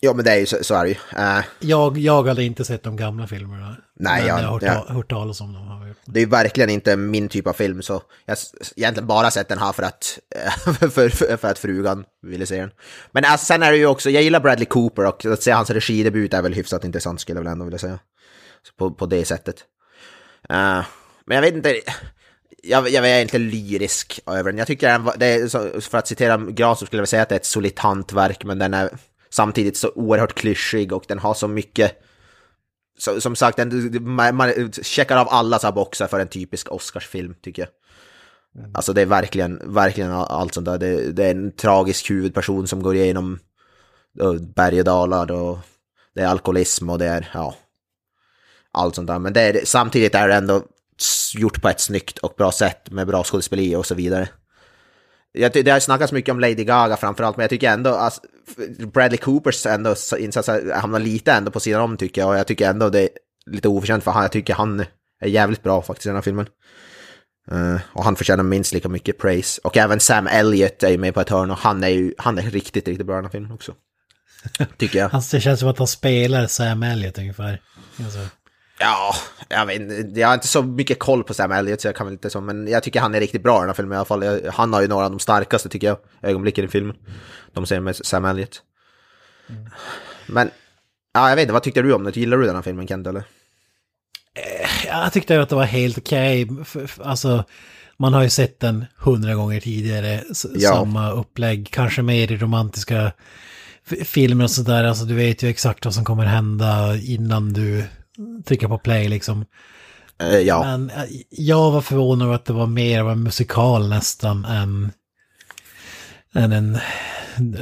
Ja, men det är ju så, så är det ju. Eh, Jag, jag hade inte sett de gamla filmerna. Nej, men jag- jag har hört, ta, hört talas om dem. Det är ju verkligen inte min typ av film, så jag har egentligen bara sett den här för att, för, för, för att frugan ville se den. Men alltså, sen är det ju också, jag gillar Bradley Cooper och att se hans regidebut är väl hyfsat intressant skulle jag väl ändå vilja säga. Så på, på det sättet. Eh, men jag vet inte, jag, jag är inte lyrisk över den. Jag tycker den det är, så, för att citera Granström skulle jag säga att det är ett solitt hantverk, men den är samtidigt så oerhört klyschig och den har så mycket så, som sagt, den, man, man checkar av alla så boxar för en typisk Oscarsfilm, tycker jag. Alltså det är verkligen, verkligen allt sånt där. Det, det är en tragisk huvudperson som går igenom uh, berg och dalar och det är alkoholism och det är, ja, allt sånt där. Men det är, samtidigt är det ändå gjort på ett snyggt och bra sätt med bra skådespeleri och så vidare. Jag, det har snackats mycket om Lady Gaga framförallt, men jag tycker ändå att Bradley Coopers ändå insatser hamnar lite ändå på sidan om tycker jag. Och jag tycker ändå det är lite oförtjänt för han, jag tycker han är jävligt bra faktiskt i den här filmen. Eh, och han förtjänar minst lika mycket praise. Och även Sam Elliott är ju med på ett hörn och han är ju han är riktigt, riktigt bra i den här filmen också. Tycker jag. Han, det känns som att han spelar Sam Elliot ungefär. Alltså, Ja, jag vet jag har inte så mycket koll på Sam Elliott så jag kan väl inte så, men jag tycker han är riktigt bra i den här filmen i alla fall. Han har ju några av de starkaste tycker jag, ögonblicken i filmen. De ser med Sam Elliott. Men, ja jag vet inte, vad tyckte du om det? Gillar du den här filmen Kent eller? jag tyckte att det var helt okej. F- Alltså, man har ju sett den hundra gånger tidigare. Ja. Samma upplägg, kanske mer i romantiska filmer och sådär. Alltså du vet ju exakt vad som kommer hända innan du trycker på play liksom. Eh, ja. Men eh, jag var förvånad över att det var mer av en musikal nästan än, än en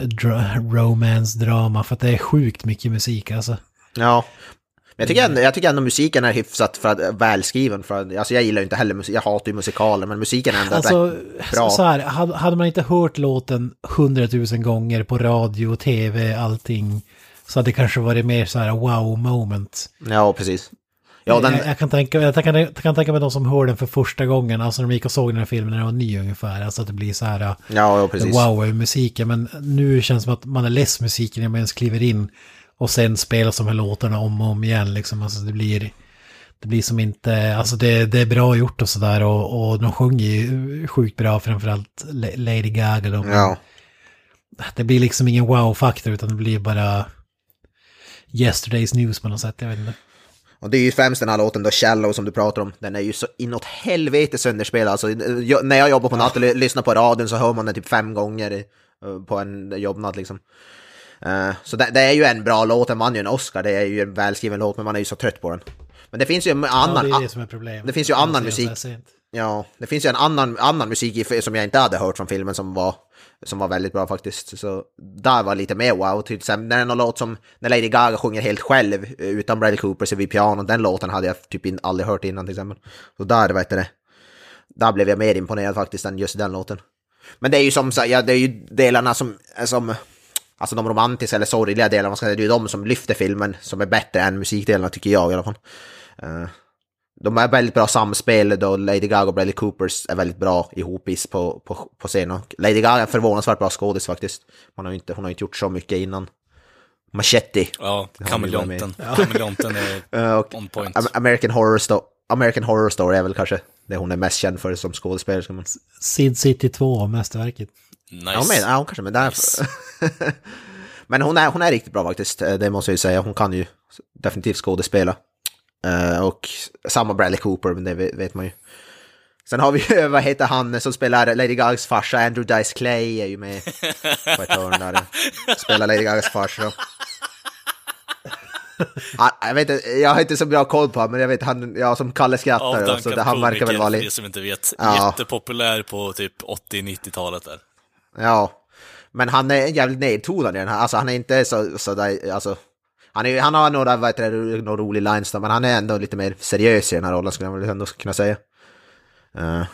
dra, romance-drama. För att det är sjukt mycket musik alltså. Ja. Men jag tycker, ändå, jag tycker ändå musiken är hyfsat för att, välskriven. För att, alltså jag gillar ju inte heller musik, jag hatar ju musikaler, men musiken är ändå Alltså, bra. så här, hade hade man inte hört låten hundratusen gånger på radio, tv, allting. Så hade det kanske varit mer så här wow moment. Ja, precis. Ja, den, jag, jag, kan tänka, jag, kan, jag kan tänka mig de som hör den för första gången, alltså när de gick och såg den här filmen när den var ny ungefär. Alltså att det blir så här, ja, ja, precis. wow över musiken. Men nu känns det som att man är less musiken när man ens kliver in. Och sen spelas de här låtarna om och om igen liksom. Alltså det blir, det blir som inte, alltså det, det är bra gjort och sådär. Och, och de sjunger ju sjukt bra, framförallt Lady Gaga. Då. ja. Det blir liksom ingen wow-faktor utan det blir bara yesterday's news på något sätt. Jag vet inte. Och det är ju främst den här låten då, Shallow, som du pratar om. Den är ju så inåt helvete sönderspelad. Alltså, jag, när jag jobbar på natten och lyssnar på radion så hör man den typ fem gånger på en jobbnatt liksom. Uh, så det, det, är ju en bra låt, den vann ju en Oscar, det är ju en välskriven låt, men man är ju så trött på den. Men det finns ju en annan... Ja, det är det som är problemet. Det finns ju annan musik. Ja, det finns ju en annan, annan musik som jag inte hade hört från filmen som var, som var väldigt bra faktiskt. Så där var lite mer wow. Typ, till exempel när det är någon låt som när Lady Gaga sjunger helt själv eh, utan Bradley Cooper så vid piano. Den låten hade jag typ in, aldrig hört innan till exempel. Så där vet det. Där blev jag mer imponerad faktiskt än just den låten. Men det är ju som så ja, det är ju delarna som, eh, som Alltså de romantiska eller sorgliga delarna, man ska säga, det är ju de som lyfter filmen som är bättre än musikdelarna tycker jag i alla fall. Uh, de är väldigt bra samspel då Lady Gaga och Bradley Coopers är väldigt bra ihopis på, på, på scenen. Lady Gaga är förvånansvärt bra skådis faktiskt. Man har inte, hon har inte gjort så mycket innan. Machete. Ja, kameleonten. Kameleonten är uh, on point. American Horror, Sto American Horror Story är väl kanske det hon är mest känd för som skådespelerska. Men... Sid City 2, mästerverket. Nice. Ja, men, ja kanske, men där... Nice. men hon är, hon är riktigt bra faktiskt, det måste jag ju säga. Hon kan ju definitivt skådespela. Uh, och samma Bradley Cooper, men det vet man ju. Sen har vi ju, vad heter han som spelar Lady Gagas farsa, Andrew Dice Clay är ju med på ett hörn där. Spelar Lady Gagas farsa. Han, jag, vet inte, jag har inte så bra koll på honom, men jag vet han, ja, som Kalle skrattar. Av så det, han verkar väl vara lite... som inte vet. Ja. Jättepopulär på typ 80-90-talet där. Ja, men han är jävligt nedtonad i den här. Alltså han är inte så, så där, alltså. Han, är, han har några, vad heter det, några roliga lines men han är ändå lite mer seriös i den här rollen skulle jag väl ändå kunna säga. Uh,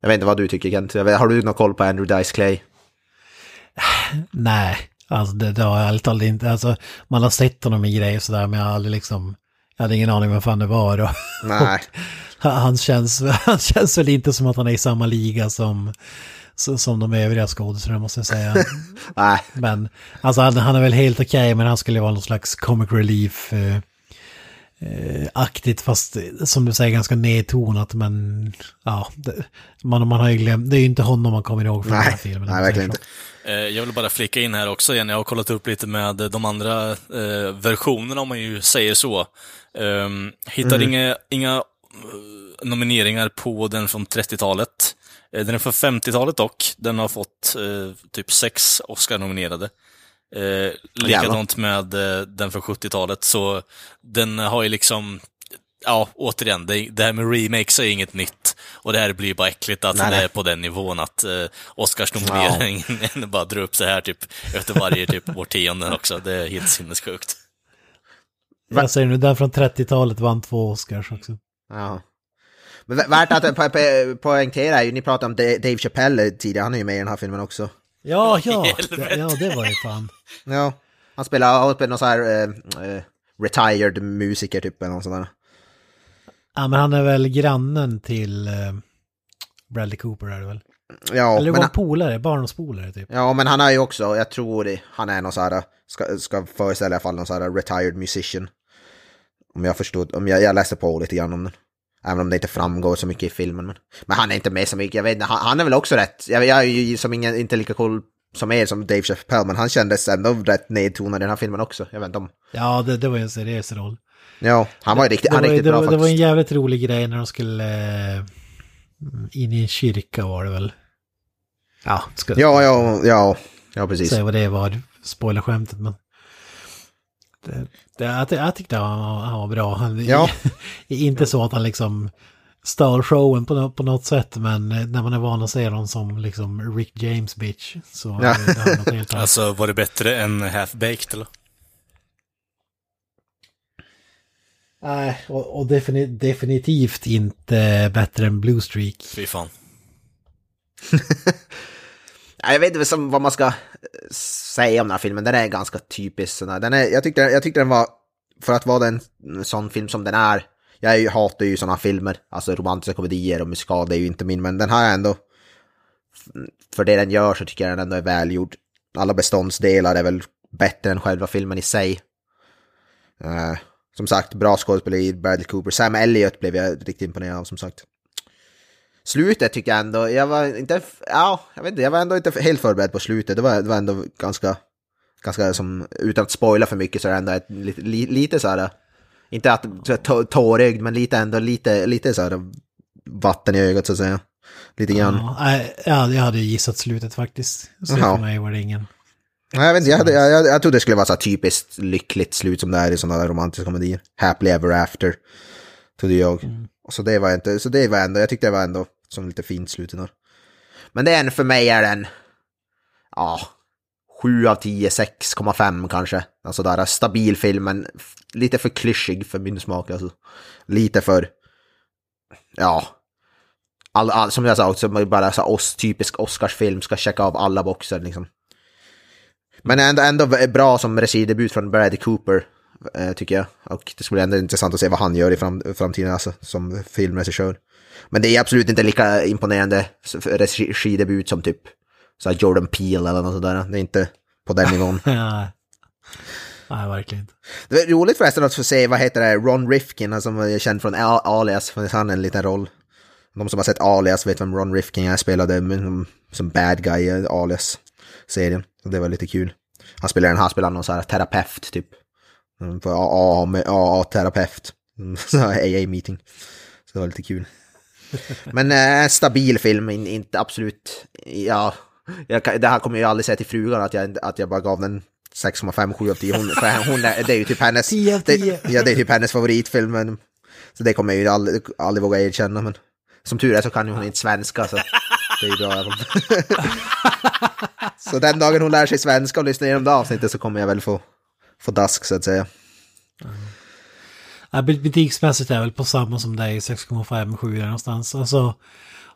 jag vet inte vad du tycker Kent, vet, har du någon koll på Andrew Dice Clay? Nej, alltså det, det har jag ärligt talat inte, alltså man har sett honom i grejer sådär men jag har aldrig liksom, jag hade ingen aning vad fan det var. Och, Nej. Och, han, känns, han känns väl inte som att han är i samma liga som som de övriga skådespelarna måste jag säga. Nej. Men alltså han, han är väl helt okej okay, men han skulle vara någon slags comic relief eh, eh, aktigt fast som du säger ganska nedtonat men ja, det, man, man har ju glömt, det är ju inte honom man kommer ihåg från nej, den här filmen. Nej, verkligen inte. Eh, jag vill bara flika in här också igen, jag har kollat upp lite med de andra eh, versionerna om man ju säger så. Um, hittar mm. inga, inga nomineringar på den från 30-talet. Eh, den är från 50-talet dock. Den har fått eh, typ sex Oscar-nominerade. Eh, likadant med eh, den från 70-talet, så den har ju liksom, ja, återigen, det, det här med remakes är inget nytt. Och det här blir bara äckligt att nej, det är på den nivån att eh, Oscarsnomineringen ja. bara drar upp så här typ efter varje typ årtionden också. Det är helt sinnessjukt. Jag säger nu, den från 30-talet vann två Oscars också. Ja. Men värt att po po poängtera är ju, ni pratade om Dave Chappelle tidigare, han är ju med i den här filmen också. Ja, ja, det, ja det var ju fan. Ja, han spelar, han spelar någon sån här uh, uh, retired musiker typ eller någon sån där. Ja, men han är väl grannen till uh, Bradley Cooper är det väl? Ja, Eller var polare, barndomspolare typ. Ja, men han är ju också, jag tror det, han är någon sån här, ska, ska föreställa i alla fall någon sån här retired musician. Om jag förstod, om jag, jag läste på lite grann om den. Även om det inte framgår så mycket i filmen. Men, men han är inte med så mycket. Jag vet inte, han, han är väl också rätt. Jag, jag är ju som ingen, inte lika cool som er som Dave Chappelle, men han kändes ändå rätt nedtonad i den här filmen också. Jag vet inte om... Ja, det, det var en seriös roll. Ja, han var ju riktigt, det, han var, riktigt det, bra var, faktiskt. Det var en jävligt rolig grej när de skulle eh, in i en kyrka var det väl. Ja, ska ja, ja, ja, ja, precis. Säga vad det var, spoilerskämtet men. Det, det, jag, tyckte han var, han var bra. Han, Ja. inte så att han liksom stal showen på, på något sätt, men när man är van att se honom som liksom Rick James bitch så Ja. det. Alltså, var det bättre än Half-Baked eller? Nej, och, och defini definitivt inte bättre än Blue Streak. Fy fan. Jag vet inte vad man ska eh, säga om den här filmen, den är ganska typisk. Den är, jag, tyckte, jag tyckte den var, för att vara en mm, sån film som den är, jag hatar ju sådana filmer, alltså romantiska komedier och musikal, det är ju inte min, men den här är ändå, för det den gör så tycker jag den ändå är välgjord. Alla beståndsdelar är väl bättre än själva filmen i sig. Uh, som sagt, bra skådespeleri, Bradley Cooper. Sam Elliott blev jag riktigt imponerad av som sagt. Slutet tycker jag ändå, jag var inte, ja, jag vet inte, jag var ändå inte helt förberedd på slutet. Det var, det var ändå ganska, ganska som, utan att spoila för mycket så är det ändå ett, lite, li, lite så här, inte att tårögd, men lite ändå lite, lite så här vatten i ögat så att säga. Lite grann. Ja, jag hade gissat slutet faktiskt. Så för mig var det ingen. Nej, jag, vet inte, jag, hade, jag, jag, jag trodde det skulle vara så typiskt lyckligt slut som det är i sådana där romantiska komedier. Happily ever after, trodde jag. Och Så det var inte, så det var ändå, jag tyckte det var ändå som lite fint slut. Men det är en, för mig är den, ja, 7 av 10, 6,5 kanske. Alltså där, stabil film, men lite för klyschig för min smak. Alltså. Lite för, ja, all, all, som jag sa, också, bara så oss, typisk Oscarsfilm, ska checka av alla boxar liksom. Men ändå, ändå bra som regidebut från Brad Cooper, eh, tycker jag. Och det skulle bli ändå intressant att se vad han gör i fram, framtiden, alltså, som filmregissör. Men det är absolut inte lika imponerande regidebut som typ så Jordan Peele eller något sådär. Det är inte på den nivån. Nej, verkligen inte. Det är roligt förresten att få se, vad heter det, Ron Rifkin, han som är känd från Al- Alias, för han en liten roll. De som har sett Alias vet vem Ron Rifkin är, spelade som bad guy i Alias-serien. Det var lite kul. Han spelar här, spelar någon så här terapeut typ. Mm, AA-terapeut. Mm, AA-meeting. Så det var lite kul. Men eh, stabil film, in, inte absolut, ja. Jag, det här kommer jag aldrig säga till frugan att jag, att jag bara gav den 6,5, 7 av 10. Hon, för hon är, det är ju typ hennes... 10 av 10. Det, ja, det är typ hennes favoritfilm. Men, så det kommer jag ju aldrig, aldrig våga erkänna. Men som tur är så kan hon inte svenska. Så det är bra. så den dagen hon lär sig svenska och lyssnar igenom det avsnittet så kommer jag väl få, få dask så att säga. Ja, bet- Butiksmässigt är väl på samma som dig, 6,5, 7 där någonstans. Alltså,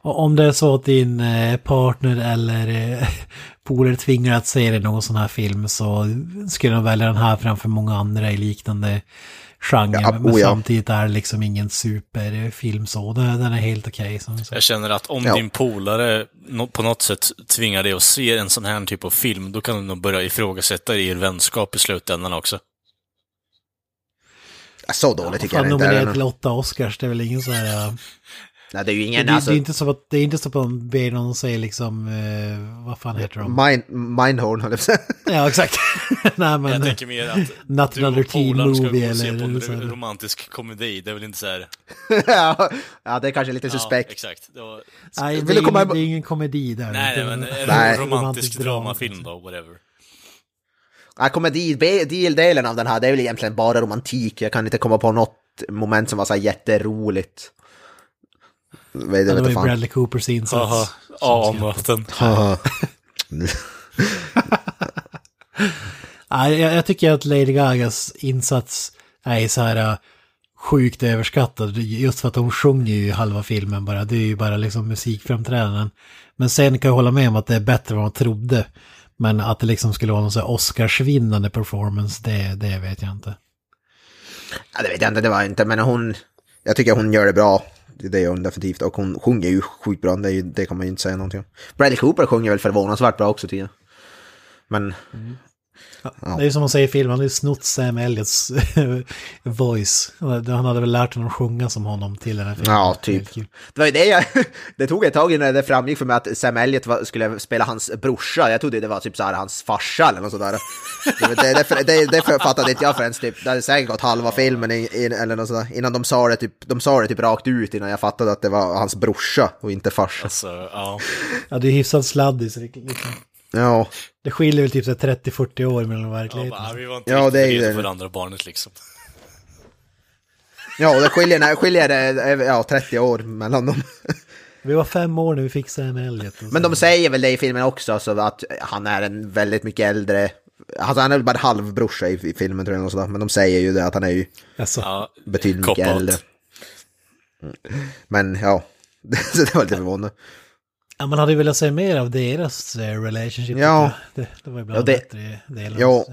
om det är så att din eh, partner eller eh, polare tvingar att se dig någon sån här film så skulle de välja den här framför många andra i liknande genre. Ja, men samtidigt är det liksom ingen superfilm så. Den, den är helt okej. sagt. Jag känner att om Ja. din polare på något sätt tvingar dig att se en sån här typ av film, då kan du nog börja ifrågasätta er vänskap i slutändan också. Ja, Så dåligt tycker Fan, jag inte. nominerad till åtta Oscars, det är väl ingen så här... äh, Nej, det är ju ingen... det, alltså, det är inte så att det är inte så att man ber någon säga liksom, eh, vad fan heter de? mind, Mindhorn, höll jag på. Ja, exakt. Nej, men... Jag tänker mer att Not du another och teen polaren ska gå movie och se på en romantisk komedi. Det är väl inte så här... ja, ja, det är kanske lite Ja, suspekt. exakt. Det var... Nej, det, är komma det är ingen komedi där. Nej, men en Nej. romantisk dramafilm då, whatever. Ja, komedidelen av den här, det är väl egentligen bara romantik. Jag kan inte komma på något moment som var så här jätteroligt. Vet, Ja, jag det vet var inte ju. Bradley Coopers insats. A-möten. Jag, jag tycker att Lady Gagas insats är så här äh, sjukt överskattad. Just för att hon sjunger ju halva filmen bara. Det är ju bara liksom musikframträdanden. Men sen kan jag hålla med om att det är bättre än vad man trodde. Men att det liksom skulle vara någon så här Oscarsvinnande performance, det, det vet jag inte. Ja, det vet jag inte, det var inte, men hon... Jag tycker hon gör det bra. Det gör hon definitivt. Och hon sjunger ju sjukt bra, det, är ju, det kan man ju inte säga någonting om. Bradley Cooper sjunger väl förvånansvärt bra också, tycker jag. Men... Det är ju som man säger i filmen, han har ju snott Sam Elliots voice. Han hade väl lärt honom sjunga som honom till den här filmen. Ja, Det typ. kul. Det var ju det jag... Det tog ett tag innan det framgick för mig att Sam Elliott var, skulle spela hans brorsa. Jag trodde det var typ så här hans farsa eller något sådär. Det, det, det, det, det fattade inte jag förrän typ, det hade säkert gått halva filmen i, i, eller något sådär. Innan de sa det typ, de sa det typ rakt ut innan jag fattade att det var hans brorsa och inte farsa. Alltså, ja. Ja, det är hyfsat sladdis. Liksom. Ja, Det skiljer väl typ så här 30-40 år mellan Ja, verkligheten. bara, vi var inte Ja, det är ju för det andra barnet liksom. ja det skiljer, nej, skiljer ja, 30 år mellan dem. Vi var fem år när vi fick Sam Elliot. Men de säger väl det i filmen också, så att han är en väldigt mycket äldre... Alltså han är väl bara halvbrorsa i, i filmen tror jag, och sådär. men de säger ju det att han är ju Alltså, Ja, betydligt mycket äldre. Mm. Men ja, det var lite förvånande. Ja, man hade ju velat se mer av deras eh, relationship. Ja. Det, det var ibland Ja, det- bättre delar. Ja,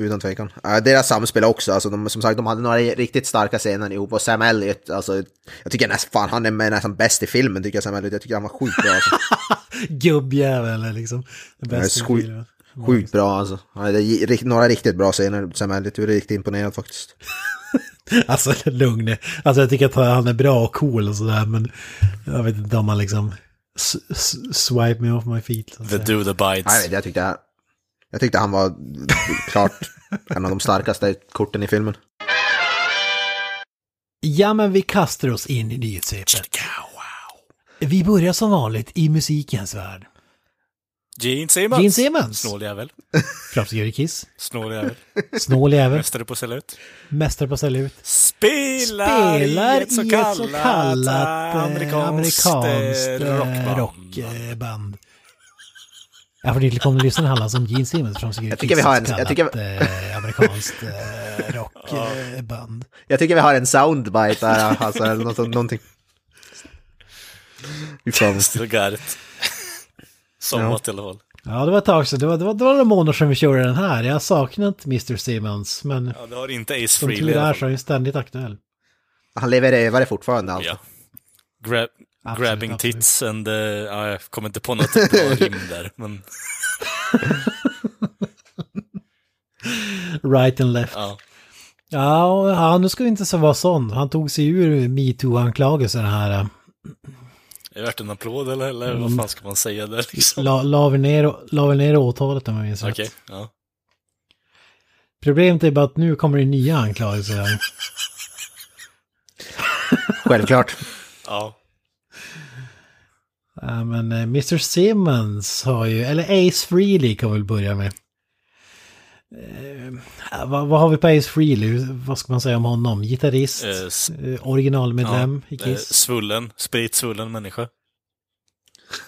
utan tvekan. Deras samspel också, alltså de, som sagt de hade några riktigt starka scener ihop. Och Sam Elliot, alltså jag tycker nästan, fan han är med nästan bäst i filmen tycker jag Sam Elliot. Jag tycker han var sjukt bra. Alltså. Gubbjävel liksom. Bästa är sjuk- i filmen. Sjukt bra alltså. Han hade ri- några riktigt bra scener, Sam Elliot. Jag är riktigt imponerad faktiskt. Alltså lugn. Alltså jag tycker att han är bra och cool och sådär men jag vet inte om han liksom swipe me off my feet. The do the bites. Nej, jag, vet, jag, tyckte, jag tyckte han var klart en av de starkaste korten i filmen. Ja men vi kastar oss in i nyhetssvepet. Vi börjar som vanligt i musikens värld. Gene Simmons. Gene Simmons. Snåljävel. Framsteg Kiss. Snåljävel. Snål jävel. Mästare på att sälja ut. Mästare på att sälja ut. Spelar, Spelar i ett så kallat, eh, amerikanskt, amerikanskt eh, eh, rockband. rockband. Ja, för nytillkomna lyssnare handlar som Gene Simmons från Jag tycker vi har en- så jag tycker- kallat, eh, amerikanskt eh, rockband. Jag tycker vi har en soundbite där, alltså, eller någonting. Still got it. Somewhat i alla fall. Ja, det var ett tag sedan. Det var, det var, det var några månader sedan vi körde den här. Jag har saknat Mr. Simmons, men Ja, det har inte Ace som Frehley tur i alla är så är han ständigt aktuell. Han levererar det fortfarande alltså. Ja. Grab, Absolut, grabbing absolut. tits and... Uh, ja, jag kommer inte på något bra rim där, men Right and left. ja. Ja, ja, nu ska vi inte så vara sån. Han tog sig ur metoo-anklagelsen här. Är det värt en applåd eller, eller vad fan ska man säga där liksom? La, la, vi ner, la vi ner åtalet om jag minns rätt. Okej, ja. Problemet är bara att nu kommer det nya anklagelser. Självklart. Ja. Ja, men eh, Mr. Simmons har ju, eller Ace Frehley kan vi väl börja med. Eh, ja, vad, vad har vi på Ace Frehley? Vad ska man säga om honom? Gitarrist, Eh, eh, originalmedlem i Eh, Kiss. svullen, spritsvullen människa.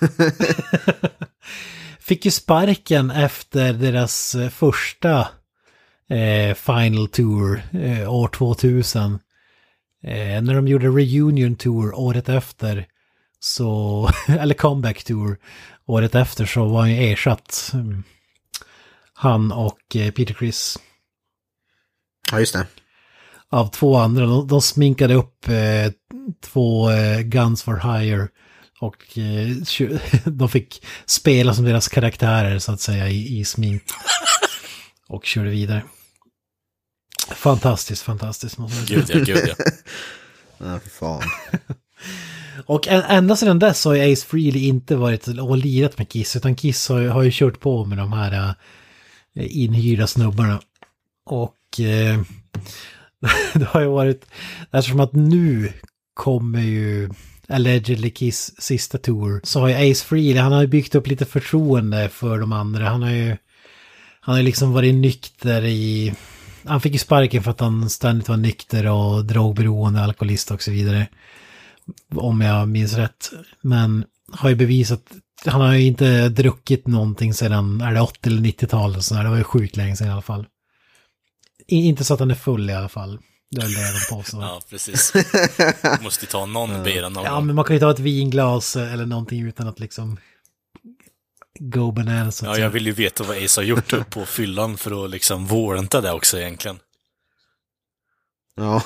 Fick ju sparken efter deras eh, första eh, Final Tour eh, år 2000. Eh, när de gjorde Reunion Tour året efter, så, eller Comeback Tour året efter så var han ju ersatt. mm, Han och eh, Peter Criss Ja, just det. av två andra. De, de sminkade upp eh, två eh, Guns for Hire och eh, de fick spela som deras karaktärer så att säga i, i smink. Och körde vidare. Fantastiskt, fantastiskt. Gud ja, gud ja. Ja, för fan. Och ända sedan dess har ju Ace Frehley inte varit och lirat med Kiss, utan Kiss har, har ju kört på med de här Eh, inhyrda snubbarna. Och eh, det har ju varit, eftersom att nu kommer ju allegedly Kiss sista tour, så har ju Ace Frehley, han har ju byggt upp lite förtroende för de andra. Han har ju, han har ju liksom varit nykter i, han fick ju sparken för att han ständigt var nykter och drogberoende, alkoholist och så vidare om jag minns rätt. Men har ju bevisat, han har ju inte druckit någonting sedan, är det 80 eller 90-talet så där, det var ju sjukt länge sedan i alla fall. I, inte så att han är full i alla fall. Det är det de påstår. Ja, Ja, precis. Måste ju ta någon bira någon ja, men man kan ju ta ett vinglas eller någonting utan att liksom go bananas. Ja, jag vill ju veta vad Ace har gjort på fyllan för att liksom warranta det också egentligen. Ja.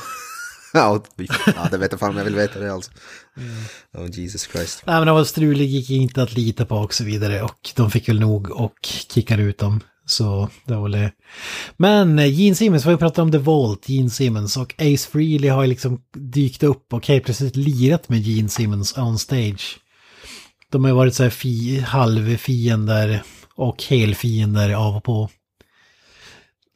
Ja, ja, det vet jag fan om jag vill veta det alltså. Oh, Jesus Christ. Nej men det var strulig, gick inte att lita på och så vidare och de fick väl nog och kickade ut dem. Så det var väl det. Men eh, Gene Simmons, vi pratade om The Vault, Gene Simmons och Ace Frehley har ju liksom dykt upp och helt plötsligt lirat med Gene Simmons on stage. De har ju varit så här fi, halvfiender och helfiender av och på.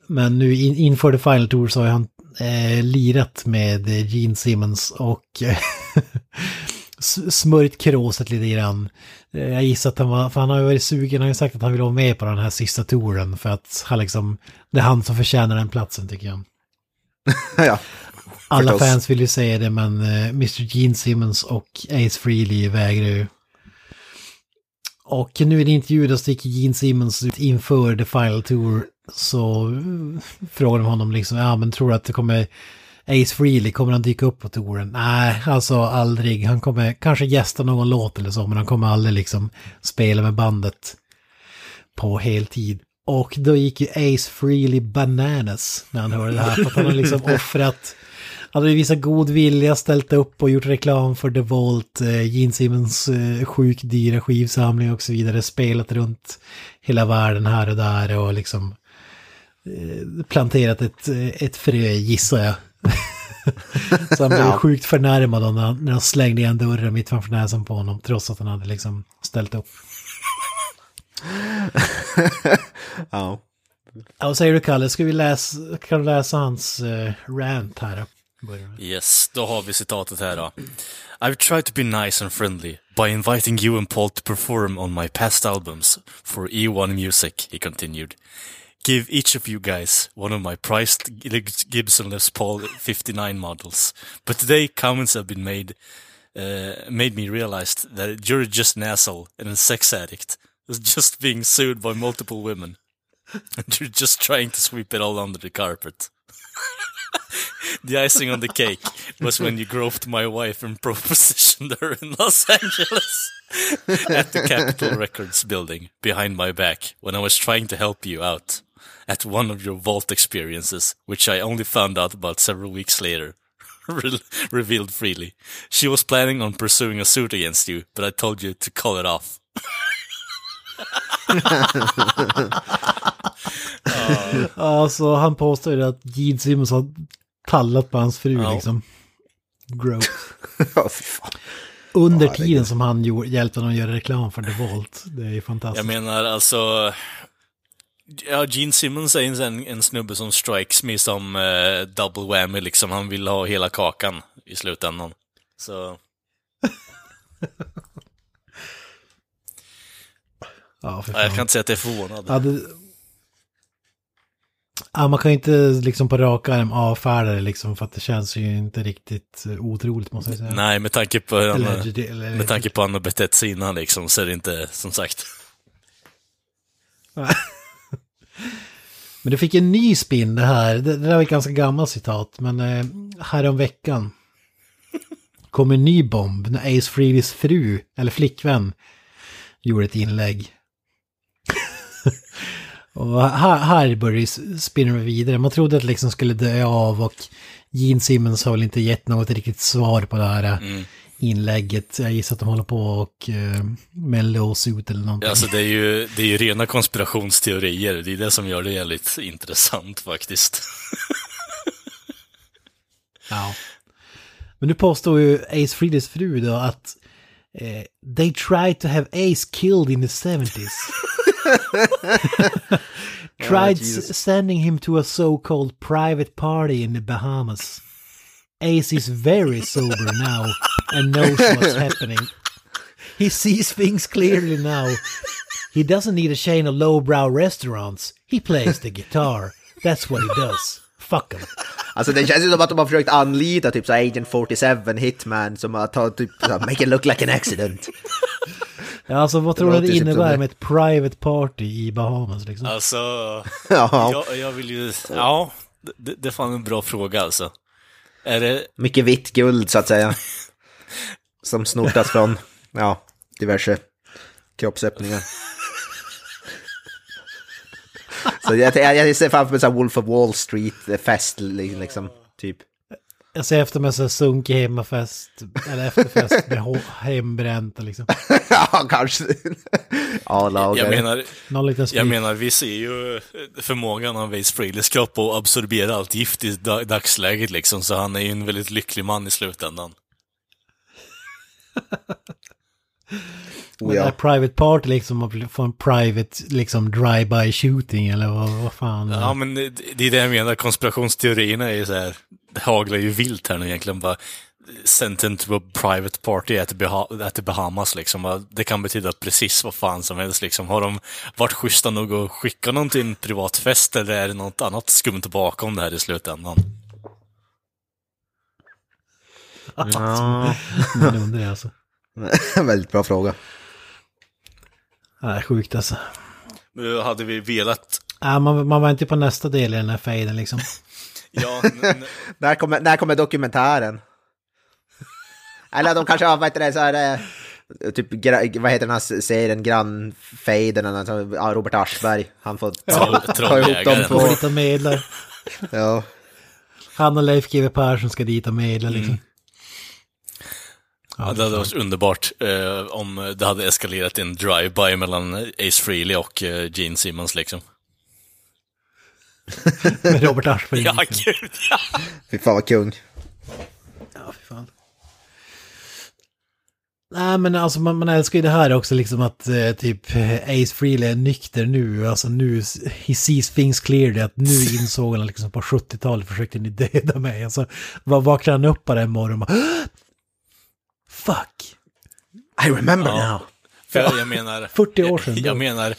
Men nu in, inför The Final Tour så har han eh, lirat med eh, Gene Simmons och s- smörjt kråset lite grann. Eh, Jag gissar att han var, för han har ju varit sugen, han har ju sagt att han vill vara med på den här sista touren för att han liksom, det är han som förtjänar den platsen tycker jag. ja. Alla fans vill ju säga det men eh, Mr. Gene Simmons och Ace Frehley vägrar ju. Och nu i en intervju då sticker Gene Simmons ut inför The Final Tour så frågar de honom liksom, ja men tror du att det kommer Ace Frehley, kommer han dyka upp på touren? Nej, alltså aldrig. Han kommer kanske gästa någon låt eller så, men han kommer aldrig liksom spela med bandet på heltid. Och då gick ju Ace Frehley bananas när han hörde det här. För att han har liksom offrat, han hade visat god vilja, ställt upp och gjort reklam för The Vault, eh, Gene Simmons eh, sjukt dyra skivsamling och så vidare. Spelat runt hela världen här och där och liksom planterat ett, eh, ett frö gissar jag. så han blev Ja. sjukt förnärmad då när han, när han slängde igen dörren mitt framför näsan på honom trots att han hade liksom ställt upp. ja. Ja, vad säger du Kalle? Ska vi läsa, kan du läsa hans eh, rant här? Yes, då har vi citatet här då. I've tried to be nice and friendly by inviting you and Paul to perform on my past albums for E1 Music, he continued. Give each of you guys one of my prized Gibson Les Paul 59 models. But today comments have been made uh, made me realize that you're just an asshole and a sex addict who's just being sued by multiple women. And you're just trying to sweep it all under the carpet. the icing on the cake was when you groped my wife and propositioned her in Los Angeles at the Capitol Records building behind my back when I was trying to help you out at one of your vault experiences, which I only found out about several weeks later. Re- revealed freely. She was planning on pursuing a suit against you, but I told you to call it off. Alltså han påstår ju att Gene Simmons har tallat på hans fru Ja. liksom. Gross. Ja. Under tiden som han hjälpte honom att göra reklam för The Vault. Det är ju fantastiskt. Jag menar alltså... Ja, Gene Simmons är en, en, snubbe som strikes me som eh, double whammy liksom. Han vill ha hela kakan i slutändan. Så... ja, för Ja, jag fan. kan inte säga att jag är förvånad. Ja, det... ja, man kan ju inte liksom på rak arm avfärda det liksom för att det känns ju inte riktigt eh, otroligt måste jag säga. Nej, med tanke på hur han, Eller, eller, med tanke på han har betett sig innan liksom, så är det inte, som sagt. Men det fick en ny spin det här. Det, det där var ett ganska gammalt citat. Men eh, häromveckan kom en ny bomb när Ace Frehleys fru, eller flickvän, gjorde ett inlägg. och här, här började det spinna vidare. Man trodde att det liksom skulle dö av och Gene Simmons har väl inte gett något riktigt svar på det här Mm inlägget. Jag gissar att de håller på och eh, med lawsuit eller någonting. Alltså det är ju, det är ju rena konspirationsteorier. Det är det som gör det jävligt intressant faktiskt. Ja. Men nu påstår ju Ace Frehleys fru då att eh, they tried to have Ace killed in the 70s. tried s- sending him to a so-called private party in the Bahamas. Ace is very sober now and knows what's happening. He sees things clearly now. He doesn't need a chain of lowbrow restaurants. He plays the guitar. That's what he does. Fuck him. Alltså det känns ju som att de har försökt anlita typ så Agent 47 Hitman som har tagit typ så make it look like an accident. Ja, alltså vad tror du det typ som innebär det. med ett private party i Bahamas liksom? Alltså, Ja, jag, jag vill ju, ja, det, det är fan en bra fråga alltså. Är det, mycket vitt guld så att säga. Som snortas från, ja, diverse kroppsöppningar. Så jag, jag, jag ser framför mig så Wolf of Wall Street-fest liksom, typ. Jag ser efter mig här sunkig hemmafest, eller efterfest med hembränt liksom. ja, kanske. ja, lagar. jag menar, Någon liten sprit. jag menar, vi ser ju förmågan av Ace Frehleys kropp att absorbera allt gift i da- dagsläget liksom, så han är ju en väldigt lycklig man i slutändan. Men Oh, det ja. private party liksom, en private liksom drive-by shooting eller vad, vad fan. Ja, men det, det är det jag menar, konspirationsteorierna är ju så här, haglar ju vilt här nu egentligen bara. sent into a private party at, the Bahamas liksom. Det kan betyda precis vad fan som helst liksom. Har de varit schyssta nog att skicka någon till en privat fest eller är det något annat skumt bakom det här i slutändan? Ja, Man undrar alltså. väldigt bra fråga. Nej, sjukt alltså. Nu hade vi velat... Ja, man, man var inte på nästa del i den här fejden liksom. Ja, När kommer, när kommer dokumentären? Eller de kanske har, vad heter det, så här, eh, typ, vad heter den här serien, Grannfejden, ja, Robert Aschberg. Han får ta, ta ihop dem dit och medlar. Ja. Han och Leif GW Persson ska dit och medla liksom. ja, det hade varit underbart eh, om det hade eskalerat en drive-by mellan Ace Frehley och eh, Gene Simmons liksom. Med Robert Aschberg. Ja, gud ja! Fy fan vad kung. Ja, fy fan. Nej men alltså man, man älskar ju det här också liksom att eh, typ eh, Ace Frehley är nykter nu. Alltså nu, he sees things clearly. Att nu insåg han liksom på 70-talet försökte ni döda mig. Alltså vad vaknade han upp bara en morgon och bara, Fuck! I remember Ja. now. För jag, jag menar... 40 år sedan. Jag menar...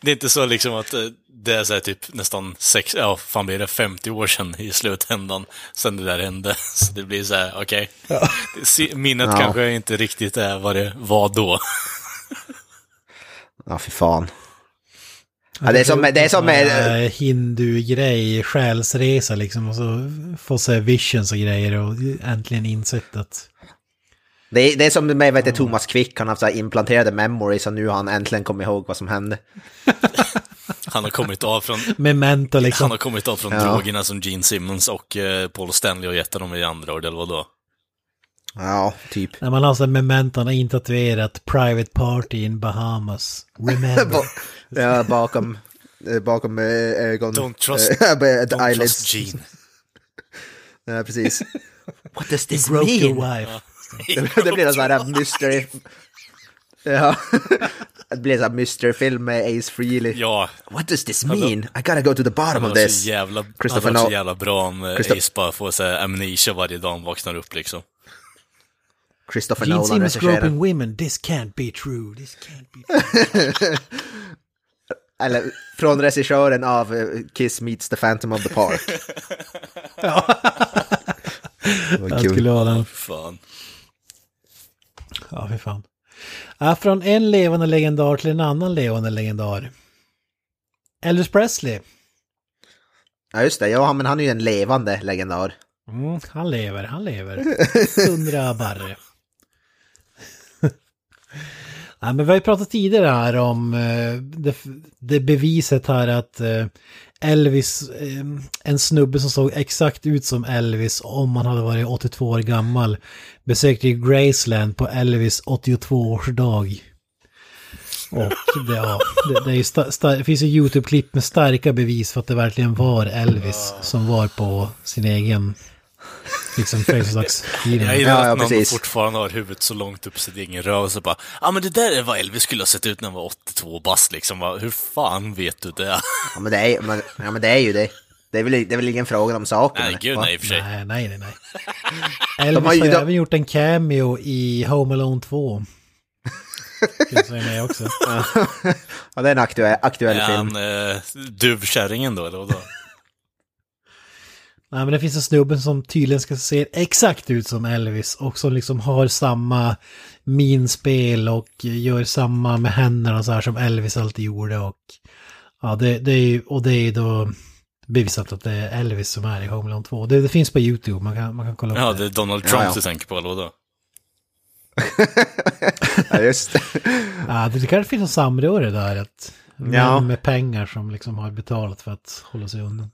det är inte så liksom att eh, det är så här typ nästan sex, ja, fan blir det 50 år sedan i slutändan sen det där hände. Så det blir så här, okej. Se- Minnet Ja. kanske inte riktigt är vad det var då. Ja, fy fan. Ja, det är som, det är som med, med... Hindu-grej, själsresa liksom. Och så få se visions och grejer och äntligen insett att... det är, det är som med vet Thomas Quick, han har haft implanterade memories och nu har han äntligen kommit ihåg vad som hände. Han har kommit av från, Memento liksom. han har kommit av från Ja. drogerna som Gene Simmons och eh, Paul Stanley och gett dem i andra ord, eller vadå? Ja, typ. När man har här memento, han har intatuerat Private Party in Bahamas. Remember. Ja, bakom, eh, bakom eh, ögon. Don't trust- Don't trust Gene. Ja, precis. What does this Broke your mean? wife. Det blir en sån här mystery... Ja. det blir en sån här mystery-film med Ace Frehley. Ja, What does this mean? I gotta go to the det bottom of this. jävla, Christopher det var så Nolan. jävla bra om eh, Christoph- Ace bara får så här amnesia varje dag han vaknar upp liksom. Christopher Gene Nolan groping women, this can't be true, this can't be true. Eller från regissören av eh, Kiss Meets the Phantom of the Park. Det var Jag kul. skulle ha den. Fan. Ja, fy fan. Ja, från en levande legendar till en annan levande legendar. Elvis Presley. Ja, just det. Ja, men han är ju en levande legendar. Mm, han lever, han lever. Hundra barre. ja, men vi har ju pratat tidigare här om eh, det, det beviset här att eh, Elvis, eh, en snubbe som såg exakt ut som Elvis om han hade varit 82 år gammal, besökte ju Graceland på Elvis 82-årsdag. Och det, ja, det, det, är ju det finns ju YouTube-klipp med starka bevis för att det verkligen var Elvis som var på sin egen liksom födelsedagsfirande. Jag gillar Ja, att ja, någon precis. fortfarande har huvudet så långt upp så det är ingen så bara Ja men det där är vad Elvis skulle ha sett ut när han var 82 bast liksom. Hur fan vet du det? Ja, men det är, men, ja, men det är ju det. Det är väl, det är väl ingen fråga om saken? Nej gud nej i och för sig. Nej, nej, nej, nej. Elvis har ju- de- även gjort en cameo i Home Alone 2. Finns med också. Ja, det är en aktuell, aktuell Är film. han eh, duvkärringen då eller vadå? Nej, men det finns en snubbe som tydligen ska se exakt ut som Elvis och som liksom har samma minspel och gör samma med händerna och så här som Elvis alltid gjorde och ja, det, det är ju, och det är då bevisat att det är Elvis som är i Home Alone 2. Det, det finns på YouTube, man kan, man kan kolla upp Ja det. det är Donald Trump Ja, ja. du tänker på eller vadå? Ja, just det. Ja, det kanske finns en samröre där, att män Ja. med pengar som liksom har betalat för att hålla sig undan.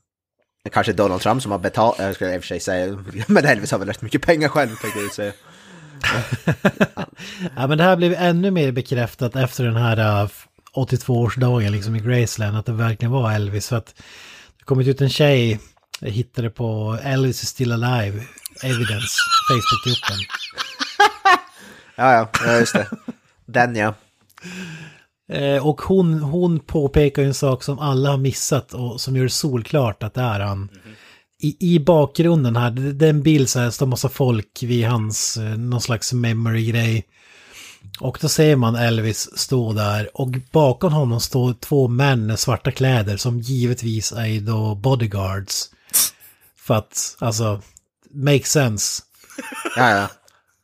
Kanske Donald Trump som har betalat, jag skulle i och för sig säga, men Elvis har väl rätt mycket pengar själv, tänkte jag säga. Ja, men det här blev ännu mer bekräftat efter den här äh, 82-årsdagen liksom i Graceland, att det verkligen var Elvis. För att det kommit ut en tjej, jag hittade på Elvis is still alive, evidence, Facebookgruppen. Ja, ja, ja, just det. Den ja. Eh, och hon, hon påpekar en sak som alla har missat och som gör det solklart att det är han. i, i bakgrunden här, det, det är en bild så här, står massa folk vid hans, eh, någon slags memory-grej. Och då ser man Elvis stå där och bakom honom står två män med svarta kläder som givetvis är då bodyguards. För att, alltså, make sense. Ja, ja.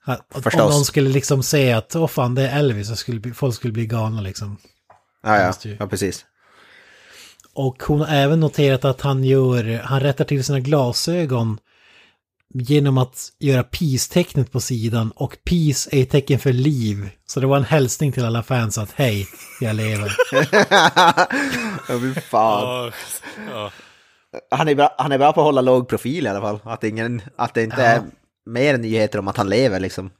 Att, Förstås. om någon skulle liksom säga att, åh fan det är Elvis, så skulle folk skulle bli galna liksom. Ja, ja. Ja precis. Och hon har även noterat att han gör, han rättar till sina glasögon genom att göra peace-tecknet på sidan och peace är ett tecken för liv. Så det var en hälsning till alla fans att hej, jag lever. Ja, fy fan. Ja. Han är, bra, han är bra på att hålla låg profil i alla fall. Att, ingen, att det inte Ja. är mer nyheter om att han lever liksom.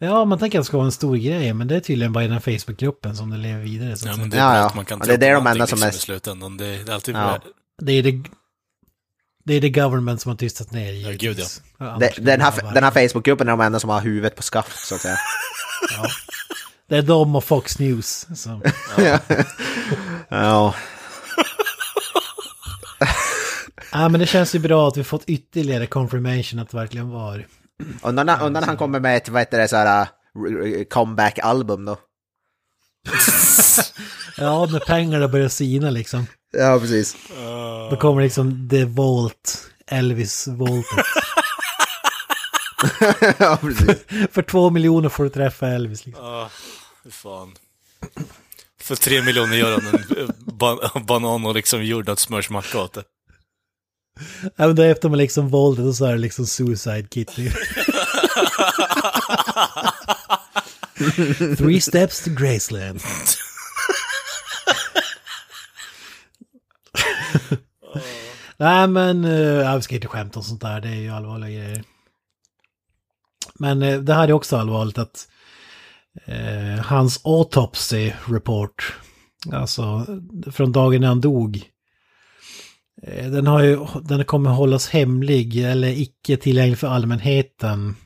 Ja, man tänker att det ska vara en stor grej, men det är tydligen bara i den här Facebookgruppen som det lever vidare. Så Ja, men det är Ja, ja. man kan Ja, det är det de enda som liksom är- i slutändan. Det, det är alltid Ja. det är det, det är det government som har tystat ner Ja, gud, Ja, den, det här, den här. Facebookgruppen är de enda som har huvudet på skaft så att säga. Det är de och Fox News. Så. Ja, Ja, men det känns ju bra att vi fått ytterligare confirmation att det verkligen var. undan, undan han kommer med ett, vad heter det, så här uh, comeback-album då. Ja, när pengarna börjar sina liksom. Ja, precis. Då kommer liksom The Vault, Elvis Voltet. ja, precis. För två miljoner får du träffa Elvis. Liksom. Ja, fan. För tre miljoner gör han en eh, ban banan och liksom jordnötssmörsmacka åt det. Ja, men då efter man liksom Voltet och så är det liksom Suicide Kitty. Three steps to Graceland. Nej men, eh, jag vi ska inte skämta om sånt där, det är ju allvarliga grejer. Men eh, det här är också allvarligt att eh, hans autopsy report, alltså från dagen när han dog, eh, den, har ju, den kommer hållas hemlig eller icke tillgänglig för allmänheten.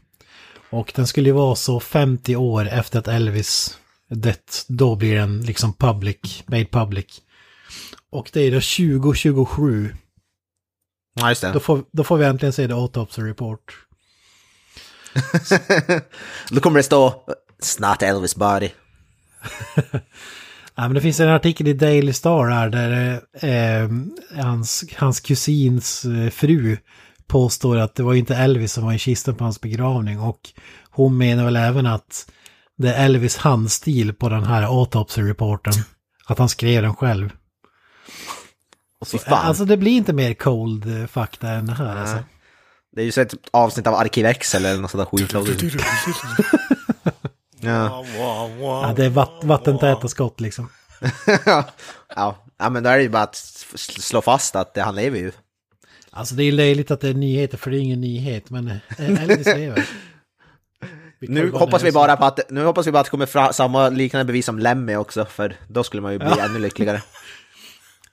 Och den skulle ju vara så 50 år efter att Elvis dött, då blir den liksom public, made public. Och det är då 2027, Ja, just då det. får, då får vi äntligen se the autopsy report. Då kommer det stå Snart Elvis body. Ja, men det finns en artikel i Daily Star här där eh, hans, hans kusins eh, fru påstår att det var inte Elvis som var i kistan på hans begravning och hon menar väl även att det är Elvis handstil på den här autopsy-reporten. Att han skrev den själv. Fy fan. Alltså det blir inte mer cold eh, fakta än det här alltså. Det är ju så ett avsnitt av Arkiv X eller något sånt där skitlådor. Ja. Ja, det är vatt, vattentäta skott liksom. ja. ja, men då är det ju bara att slå fast att det, han lever ju. Alltså det är löjligt att det är nyheter för det är ingen nyhet men eh, Elvis lever. Nu hoppas vi bara på att, nu hoppas vi bara att det kommer fram samma liknande bevis som Lemmy också, för då skulle man ju bli Ja. ännu lyckligare.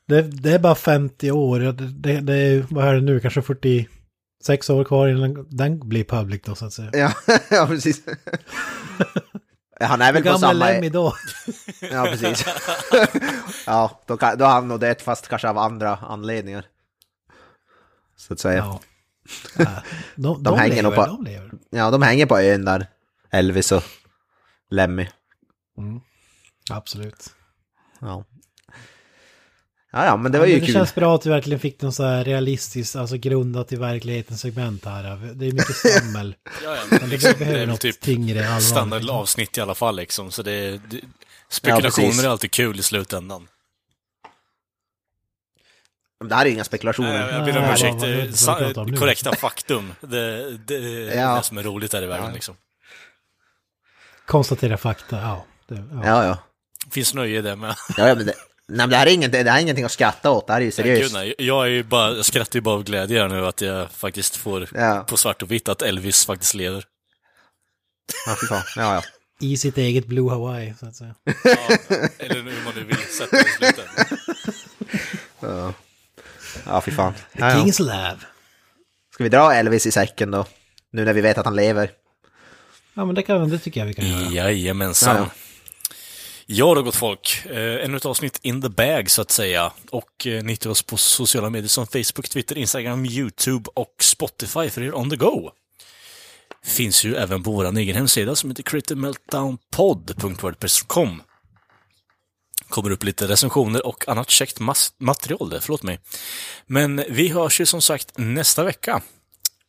Det, det är bara 50 år. Det, det, det är, vad är det nu, kanske 46 år kvar innan den blir public då så att säga. Ja, ja precis. Han är väl på samma... Lemmy då? Ja, precis. ja, då, kan, då har han nog dött fast kanske av andra anledningar. Så att säga. Ja, Ja. Ja, de, de, hänger lever, på- de lever. de hänger på ön där. Elvis och Lemmy. Absolut. Ja. Ja, ja, men det var Ja, ju men det kul. känns bra att vi verkligen fick någon så här realistiskt, alltså grundat i verkligheten segment här. Det är mycket svammel. Ja, ja, Men det liksom, det behöver är något typ tyngre allvarligt. standard avsnitt i alla fall liksom. Så det, det spekulationer precis. är alltid kul i slutändan. Det här är ju inga spekulationer. Nej, jag ber om ursäkt. Korrekta faktum. Det, det är Ja. det som är roligt här i världen liksom. Konstatera fakta, ja. Det, ja. Ja, ja. Finns nöje i det med. ja ja, men det, nej, men det, här är inget, det här är ingenting att skratta åt, det här är ju Gud, seriöst. nej. Jag, är ju bara, jag skrattar ju bara av glädje här nu att jag faktiskt får Ja. på svart och vitt att Elvis faktiskt lever. Ja, fy fan. Ja, ja. I sitt eget Blue Hawaii, så att säga. Ja, eller hur man nu vill sätta det i slutändan. Ja, fy fan. The Ja, ja. King's Love. Ska vi dra Elvis i säcken då? Nu när vi vet att han lever. Ja, men det, kan, det tycker jag vi kan göra. Jajamensan. Ja, ja. Ja då gott folk, eh, ännu ett avsnitt in the bag så att säga. Och eh, ni hittar oss på sociala medier som Facebook, Twitter, Instagram, YouTube och Spotify för er on the go. Finns ju även på vår egen hemsida som heter crittermeltdownpod.wordpress.com. Kommer upp lite recensioner och annat käckt material där, förlåt mig. Men vi hörs ju som sagt nästa vecka.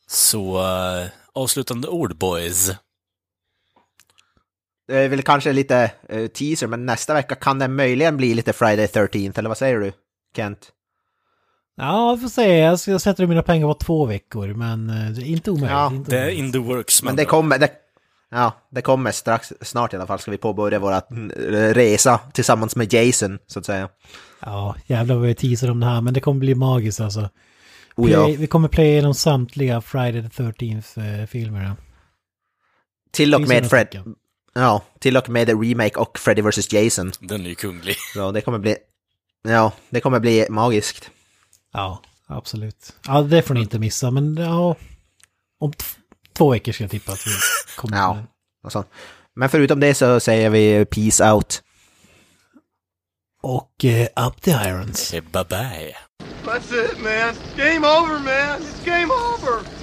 Så eh, avslutande ord boys. Det är väl kanske lite eh, teaser, men nästa vecka kan det möjligen bli lite Friday 13th, eller vad säger du, Kent? Ja, vi får se. Jag ska sätta mina pengar på två veckor, men eh, det är inte omöjligt. Ja, inte Det är in the works. Men det kommer, det, ja, det kommer strax, snart i alla fall, ska vi påbörja våra mm, resa tillsammans med Jason, så att säga. Ja, jävlar vad vi teasar om det här, men det kommer bli magiskt alltså. Oh, ja. Play, vi kommer playa igenom samtliga Friday the 13th-filmer. Till och med Fred. Ja, till och med remake och Freddy vs Jason. Den är ju kunglig. Så det kommer bli, ja, det kommer bli magiskt. Ja, absolut. Ja, det får ni inte missa, men ja... Om två veckor ska jag tippa att vi kommer. Ja. Och så. Men förutom det så säger vi peace out. Och eh, up the irons. Bye bye. That's it, man. Game over, man. It's game over.